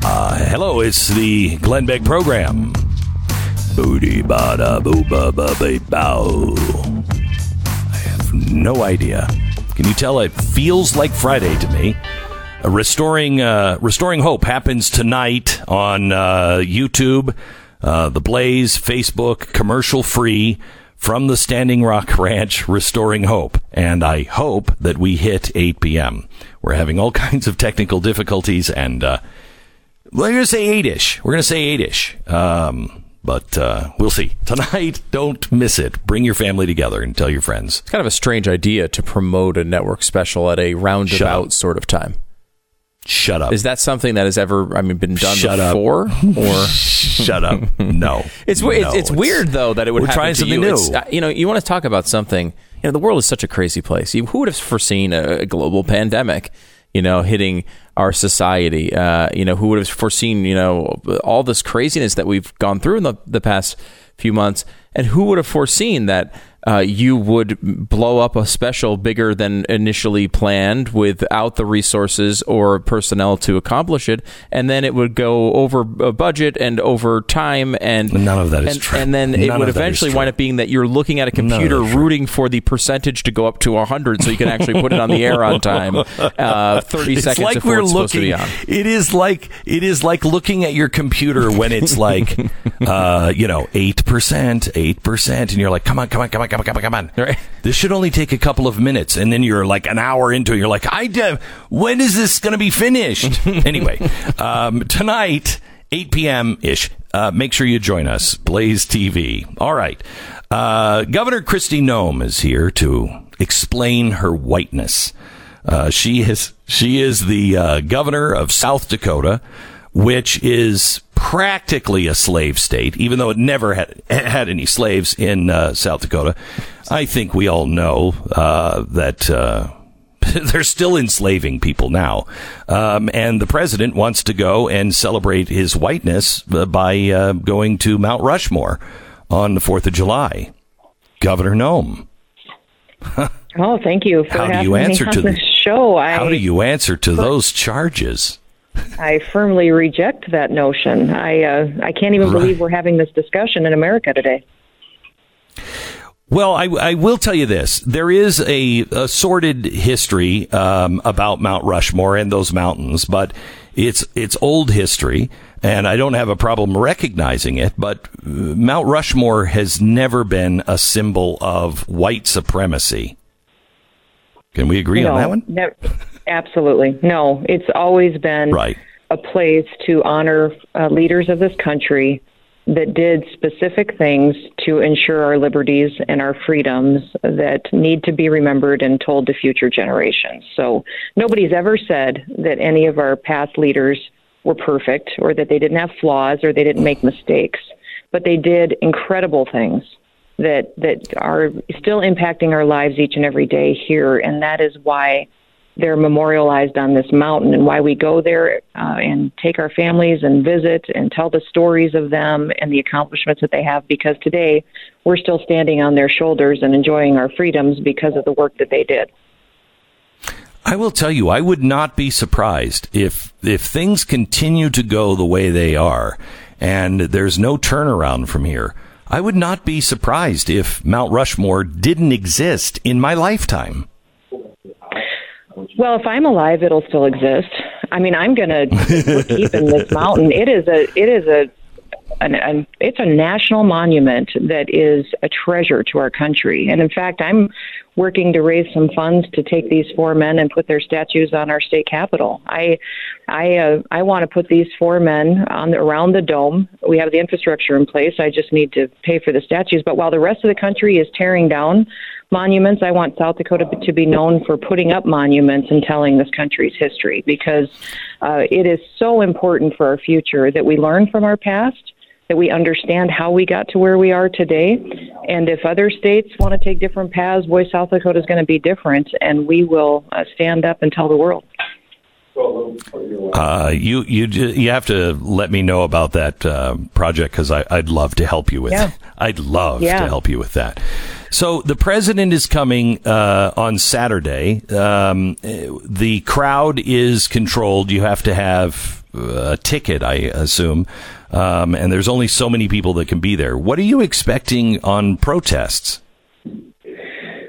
Uh, hello, it's the Glenn Beck program. Booty bada booba ba ba ba bow. I have no idea. Can you tell it feels like Friday to me? Restoring uh, restoring hope happens tonight on uh, YouTube, uh, the Blaze, Facebook, commercial free from the Standing Rock Ranch. Restoring hope, and I hope that we hit 8 p.m. We're having all kinds of technical difficulties, and uh, we're going to say eight-ish. We're going to say eight-ish. Um, but uh, we'll see. Tonight, don't miss it. Bring your family together and tell your friends. It's kind of a strange idea to promote a network special at a roundabout sort of time. Shut up. Is that something that has ever, I mean, been done Shut up. before? Or Shut up. No. It's No, it's, it's weird though that it would we're happen trying to something you. new. It's, uh, you know, you want to talk about something. You know, the world is such a crazy place. You, who would have foreseen a, a global pandemic? You know, hitting our society. Uh, you know, who would have foreseen? You know, all this craziness that we've gone through in the the past few months, and who would have foreseen that? Uh, you would blow up a special bigger than initially planned without the resources or personnel to accomplish it, and then it would go over a budget and over time, and None of that is and, true. And then it None would of that is eventually wind up being that you're looking at a computer rooting for the percentage to go up to 100 so you can actually put it on the air on time, uh, 30 it's seconds like before we're it's supposed to looking. be on. It is like it is like looking at your computer when it's like, uh, you know, eight percent, eight percent, and you're like, come on, come on, come on, come on, come on, come on. Right. This should only take a couple of minutes, and then you're like an hour into it. You're like, I de- when is this going to be finished? anyway, um, tonight, 8 p.m. ish. Uh, make sure you join us, Blaze TV. All right. Uh, Governor Kristi Noem is here to explain her whiteness. Uh, she is she is the uh, governor of South Dakota, which is practically a slave state, even though it never had had any slaves in uh, South Dakota. I think we all know uh, that. Uh, they're still enslaving people now. Um, and the president wants to go and celebrate his whiteness uh, by uh, going to Mount Rushmore on the 4th of July. Governor Noem. Oh, thank you for How do you answer to the the- show. I, How do you answer to those charges? I firmly reject that notion. I uh, I can't even Right. believe we're having this discussion in America today. Well, I, I will tell you this. There is a, a sordid history um, about Mount Rushmore and those mountains, but it's it's old history, and I don't have a problem recognizing it. But uh, Mount Rushmore has never been a symbol of white supremacy. Can we agree no, on that one? nev- absolutely. No, it's always been Right. a place to honor uh, leaders of this country that did specific things to ensure our liberties and our freedoms that need to be remembered and told to future generations. So nobody's ever said that any of our past leaders were perfect or that they didn't have flaws or they didn't make mistakes, but they did incredible things that that are still impacting our lives each and every day here, and that is why they're memorialized on this mountain and why we go there uh, and take our families and visit and tell the stories of them and the accomplishments that they have because today we're still standing on their shoulders and enjoying our freedoms because of the work that they did. I will tell you, I would not be surprised if if things continue to go the way they are and there's no turnaround from here. I would not be surprised if Mount Rushmore didn't exist in my lifetime. Well, if I'm alive, it'll still exist. I mean, I'm going to keep in this mountain. It is a it is a an, an, it's a national monument that is a treasure to our country. And in fact, I'm working to raise some funds to take these four men and put their statues on our state capitol. I, I, uh, I want to put these four men on the, around the dome. We have the infrastructure in place. I just need to pay for the statues. But while the rest of the country is tearing down monuments. I want South Dakota to be known for putting up monuments and telling this country's history because uh, it is so important for our future that we learn from our past, that we understand how we got to where we are today. And if other states want to take different paths, boy, South Dakota is going to be different, and we will uh, stand up and tell the world. Uh, you you you have to let me know about that uh, project because I'd love to help you with. Yeah. I'd love yeah. to help you with that. So the president is coming uh, on Saturday. Um, the crowd is controlled. You have to have a ticket, I assume, um, and there's only so many people that can be there. What are you expecting on protests?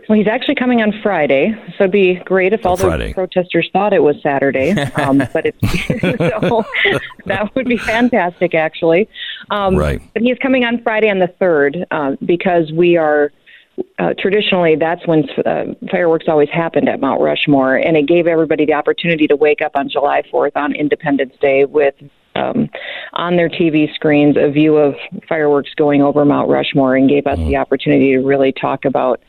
Well, he's actually coming on Friday, so it'd be great if all the protesters thought it was Saturday. Um, but it's so that would be fantastic, actually. Um, right. But he's coming on Friday on the third uh, because we are uh, traditionally that's when uh, fireworks always happened at Mount Rushmore, and it gave everybody the opportunity to wake up on July 4th on Independence Day with um, on their TV screens a view of fireworks going over Mount Rushmore, and gave us mm. the opportunity to really talk about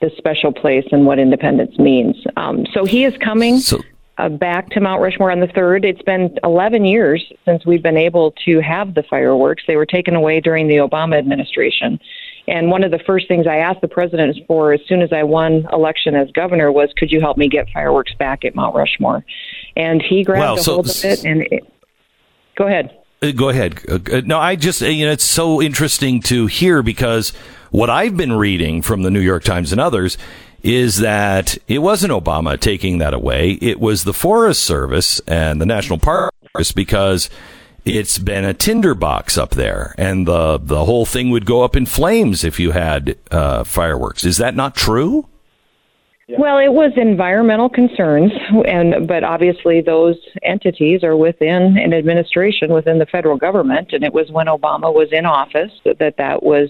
this special place and what independence means. Um, so he is coming. So- uh, back to Mount Rushmore on the 3rd. It's been 11 years since we've been able to have the fireworks. They were taken away during the Obama administration. And one of the first things I asked the president for as soon as I won election as governor was, could you help me get fireworks back at Mount Rushmore? And he grabbed well, a so, hold of it and it, go ahead. Uh, go ahead. Uh, uh, no, I just, you know, it's so interesting to hear because what I've been reading from the New York Times and others is that it wasn't Obama taking that away. It was the Forest Service and the National Park because it's been a tinderbox up there, and the the whole thing would go up in flames if you had uh, fireworks. Is that not true? Well, it was environmental concerns, and but obviously those entities are within an administration within the federal government, and it was when Obama was in office that that, that was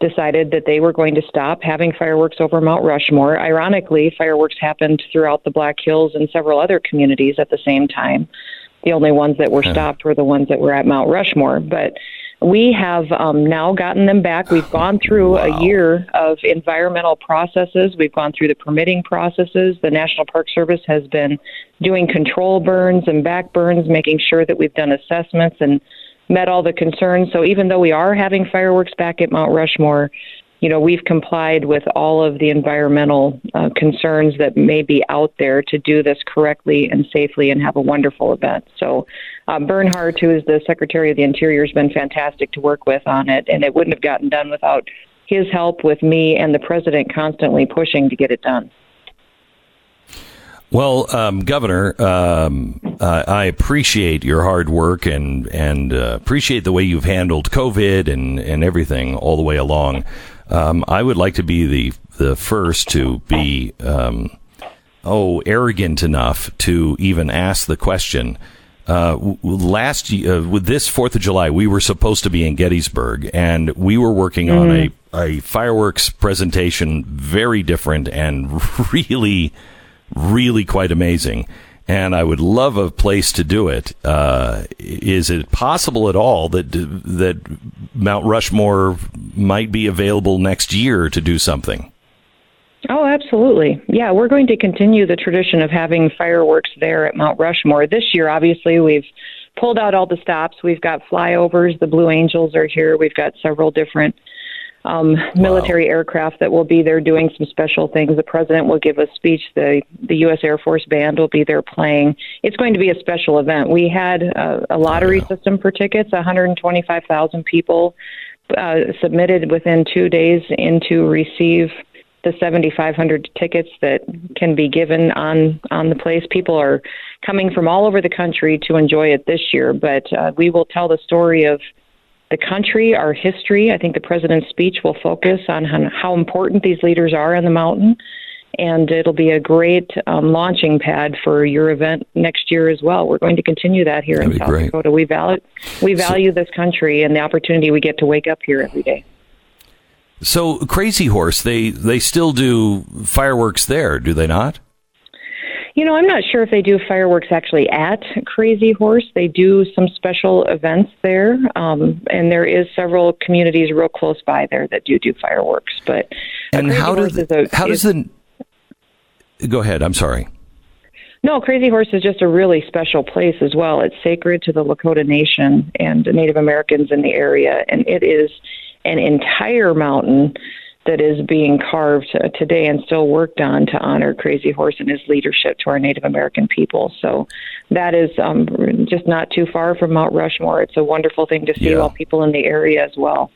decided that they were going to stop having fireworks over Mount Rushmore. Ironically, fireworks happened throughout the Black Hills and several other communities at the same time. The only ones that were stopped were the ones that were at Mount Rushmore. But we have um, now gotten them back. We've gone through wow. a year of environmental processes. We've gone through the permitting processes. The National Park Service has been doing control burns and back burns, making sure that we've done assessments and met all the concerns. So even though we are having fireworks back at Mount Rushmore, you know, we've complied with all of the environmental uh, concerns that may be out there to do this correctly and safely and have a wonderful event. So, uh, Bernhardt, who is the Secretary of the Interior, has been fantastic to work with on it, and it wouldn't have gotten done without his help with me and the President constantly pushing to get it done. Well, um, Governor, um, uh, I appreciate your hard work and and uh, appreciate the way you've handled COVID and, and everything all the way along. Um, I would like to be the the first to be um, oh arrogant enough to even ask the question. Uh, last uh, with this Fourth of July, we were supposed to be in Gettysburg, and we were working mm. on a, mm-hmm. a fireworks presentation, very different and really, really quite amazing and I would love a place to do it. Uh, is it possible at all that that Mount Rushmore might be available next year to do something? Oh, absolutely. Yeah, we're going to continue the tradition of having fireworks there at Mount Rushmore. This year, obviously, we've pulled out all the stops. We've got flyovers. The Blue Angels are here. We've got several different um, military aircraft that will be there doing some special things. The president will give a speech. The the U.S. Air Force band will be there playing. It's going to be a special event. We had a, a lottery system for tickets. 125,000 people uh, submitted within two days in to receive the 7,500 tickets that can be given on on the place. People are coming from all over the country to enjoy it this year, but uh, we will tell the story of the country, our history. I think the president's speech will focus on how important these leaders are on the mountain, and it'll be a great um, launching pad for your event next year as well. We're going to continue that here That'd in South great. Dakota. We value we value this country and the opportunity we get to wake up here every day. So Crazy Horse, they they still do fireworks there, do they not? You know, I'm not sure if they do fireworks actually at Crazy Horse. They do some special events there, um, and there is several communities real close by there that do do fireworks. But and Crazy how Horse does is a, how does the go ahead? I'm sorry. No, Crazy Horse is just a really special place as well. It's sacred to the Lakota Nation and the Native Americans in the area, and it is an entire mountain that is being carved today and still worked on to honor Crazy Horse and his leadership to our Native American people. So that is um, just not too far from Mount Rushmore. It's a wonderful thing to see Yeah. all people in the area as well.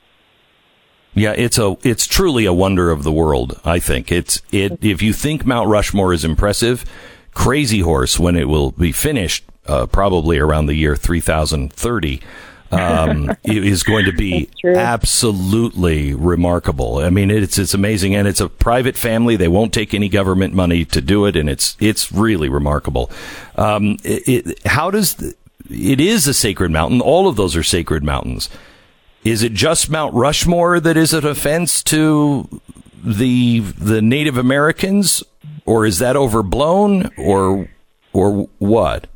Yeah, it's a it's truly a wonder of the world. I think it's it. If you think Mount Rushmore is impressive, Crazy Horse, when it will be finished, uh, probably around the year 3030, um, it is going to be absolutely remarkable. I mean, it's it's amazing, and it's a private family. They won't take any government money to do it, and it's it's really remarkable. Um, it, it, how does the, it is a sacred mountain? All of those are sacred mountains. Is it just Mount Rushmore that is an offense to the the Native Americans, or is that overblown, or or what?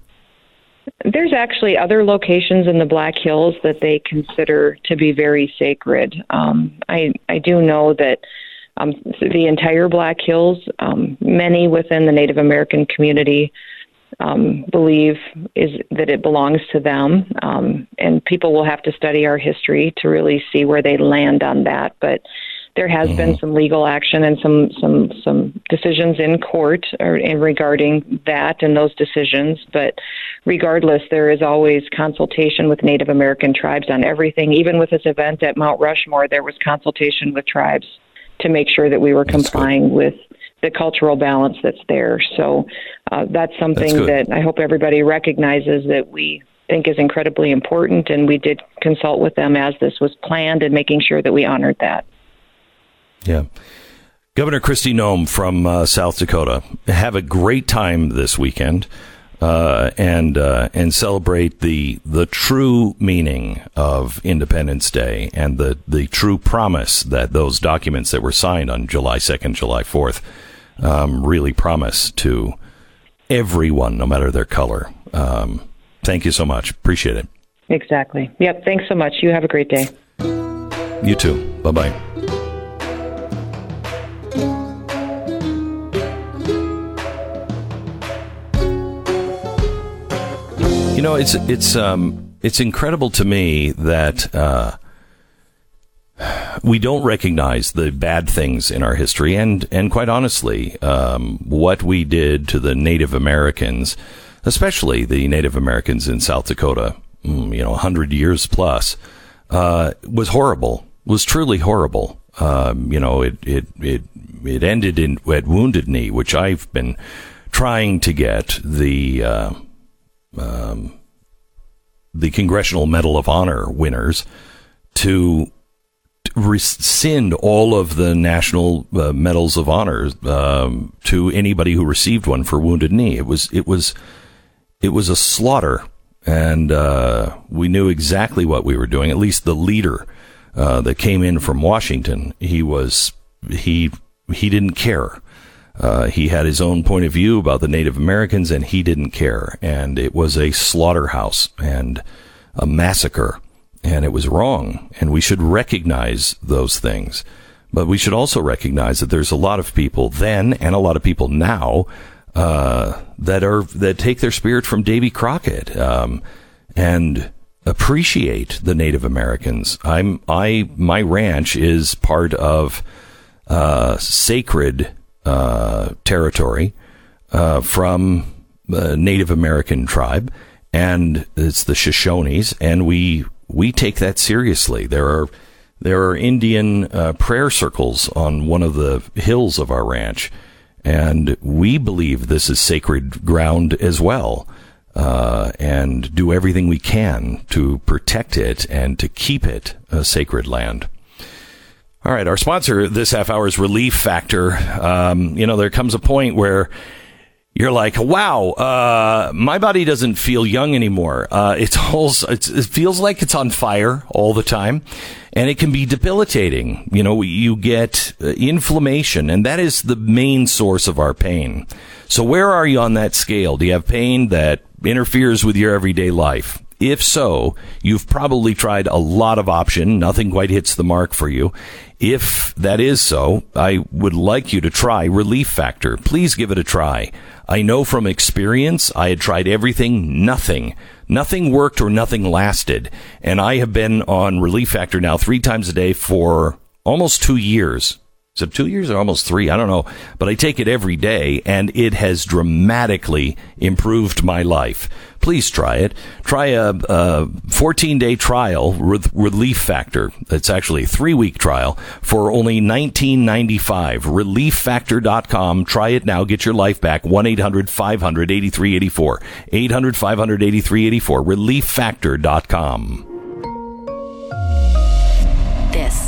There's actually other locations in the Black Hills that they consider to be very sacred. Um, I I do know that um, the entire Black Hills, um, many within the Native American community um, believe is that it belongs to them, um, and people will have to study our history to really see where they land on that. But there has been some legal action and some some some decisions in court or, in regarding that and those decisions. But regardless, there is always consultation with Native American tribes on everything. Even with this event at Mount Rushmore, there was consultation with tribes to make sure that we were complying with the cultural balance that's there. So uh, that's something good. that I hope everybody recognizes that we think is incredibly important, and we did consult with them as this was planned and making sure that we honored that. Yeah. Governor Kristi Noem from uh, South Dakota. Have a great time this weekend, uh, and uh, and celebrate the the true meaning of Independence Day and the the true promise that those documents that were signed on July second, July fourth, um, really promise to everyone, no matter their color. Um, thank you so much. Appreciate it. Exactly. Yep. Thanks so much. You have a great day. You too. Bye bye. You know, it's it's um it's incredible to me that uh, we don't recognize the bad things in our history, and and quite honestly, um, what we did to the Native Americans, especially the Native Americans in South Dakota, mm, you know, hundred years plus, uh, was horrible. Was truly horrible. Um, you know, it it it it ended in at Wounded Knee, which I've been trying to get the. Uh, um, the Congressional Medal of Honor winners to rescind all of the national uh, medals of honor um, to anybody who received one for Wounded Knee. It was it was it was a slaughter, and uh, we knew exactly what we were doing. At least the leader uh, that came in from Washington, he was he he didn't care. Uh, he had his own point of view about the Native Americans, and he didn't care. And it was a slaughterhouse and a massacre, and it was wrong. And we should recognize those things. But we should also recognize that there's a lot of people then and a lot of people now uh, that are that take their spirit from Davy Crockett. Um, and appreciate the Native Americans. I'm I my ranch is part of uh, sacred uh, territory uh, from a Native American tribe, and it's the Shoshones, and we we take that seriously. There are there are Indian uh, prayer circles on one of the hills of our ranch, and we believe this is sacred ground as well. Uh, and do everything we can to protect it and to keep it a sacred land. All right, our sponsor this half hour is Relief Factor. Um, you know, there comes a point where you're like, wow, uh, my body doesn't feel young anymore. Uh, it's all, it's, it feels like it's on fire all the time. And it can be debilitating. You know, you get uh, inflammation, and that is the main source of our pain. So, where are you on that scale? Do you have pain that interferes with your everyday life? If so, you've probably tried a lot of option. Nothing quite hits the mark for you. If that is so, I would like you to try Relief Factor. Please give it a try. I know from experience, I had tried everything, nothing. Nothing worked or nothing lasted. And I have been on Relief Factor now three times a day for almost two years. It two years or almost three? I don't know. But I take it every day and it has dramatically improved my life. Please try it. Try a, a 14 day trial with Relief Factor. It's actually a three week trial for only $19.95. ReliefFactor.com. Try it now. Get your life back. 1 800 500 8384. 800 500 8384. ReliefFactor.com. This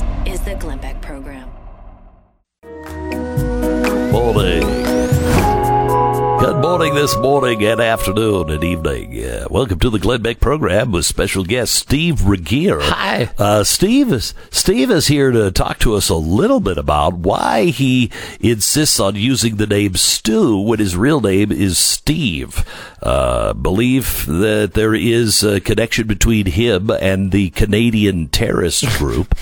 morning this morning and afternoon and evening. Uh, welcome to the Glenn Beck program with special guest Steve Burguiere. Hi. Uh, Steve is Steve is here to talk to us a little bit about why he insists on using the name Stu when his real name is Steve. Uh, believe that there is a connection between him and the Canadian terrorist group.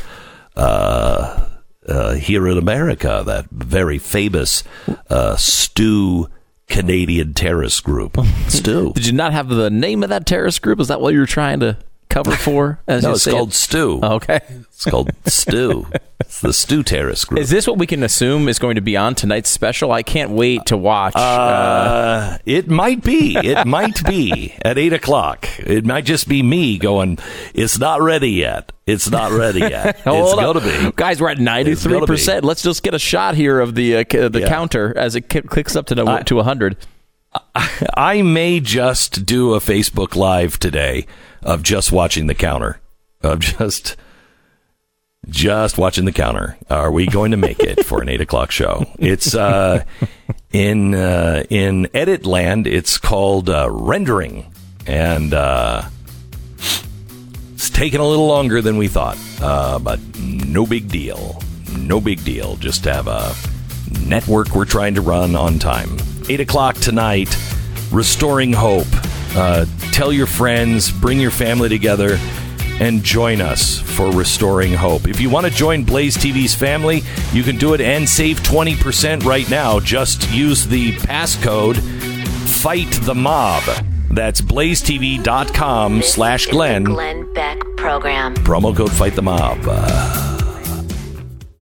Uh, uh, here in America, that very famous uh, Stu Canadian terrorist group. Stu. Did you not have the name of that terrorist group? Is that what you were trying to cover for? As no, it's called it? Stu. Oh, okay. It's called Stu. It's the Stu Terrace group. Is this what we can assume is going to be on tonight's special? I can't wait to watch. Uh, it might be. It might be at eight o'clock. It might just be me going. It's not ready yet. It's not ready yet. it's going to be. Guys, we're at ninety three percent. Let's just get a shot here of the uh, the Yeah. counter as it clicks up to no, to hundred. I may just do a Facebook Live today of just watching the counter, of just just watching the counter. Are we going to make it for an eight o'clock show? It's uh, in uh, in edit land. It's called uh, rendering, and uh, it's taking a little longer than we thought, uh, but no big deal. No big deal. Just have a network we're trying to run on time. 8 o'clock tonight, Restoring Hope. Uh, tell your friends, bring your family together, and join us for Restoring Hope. If you want to join Blaze TV's family, you can do it and save 20% right now. Just use the passcode Fight the Mob. That's blazetv.com slash Glenn. Glenn Beck Program. Promo code Fight the Mob. Uh,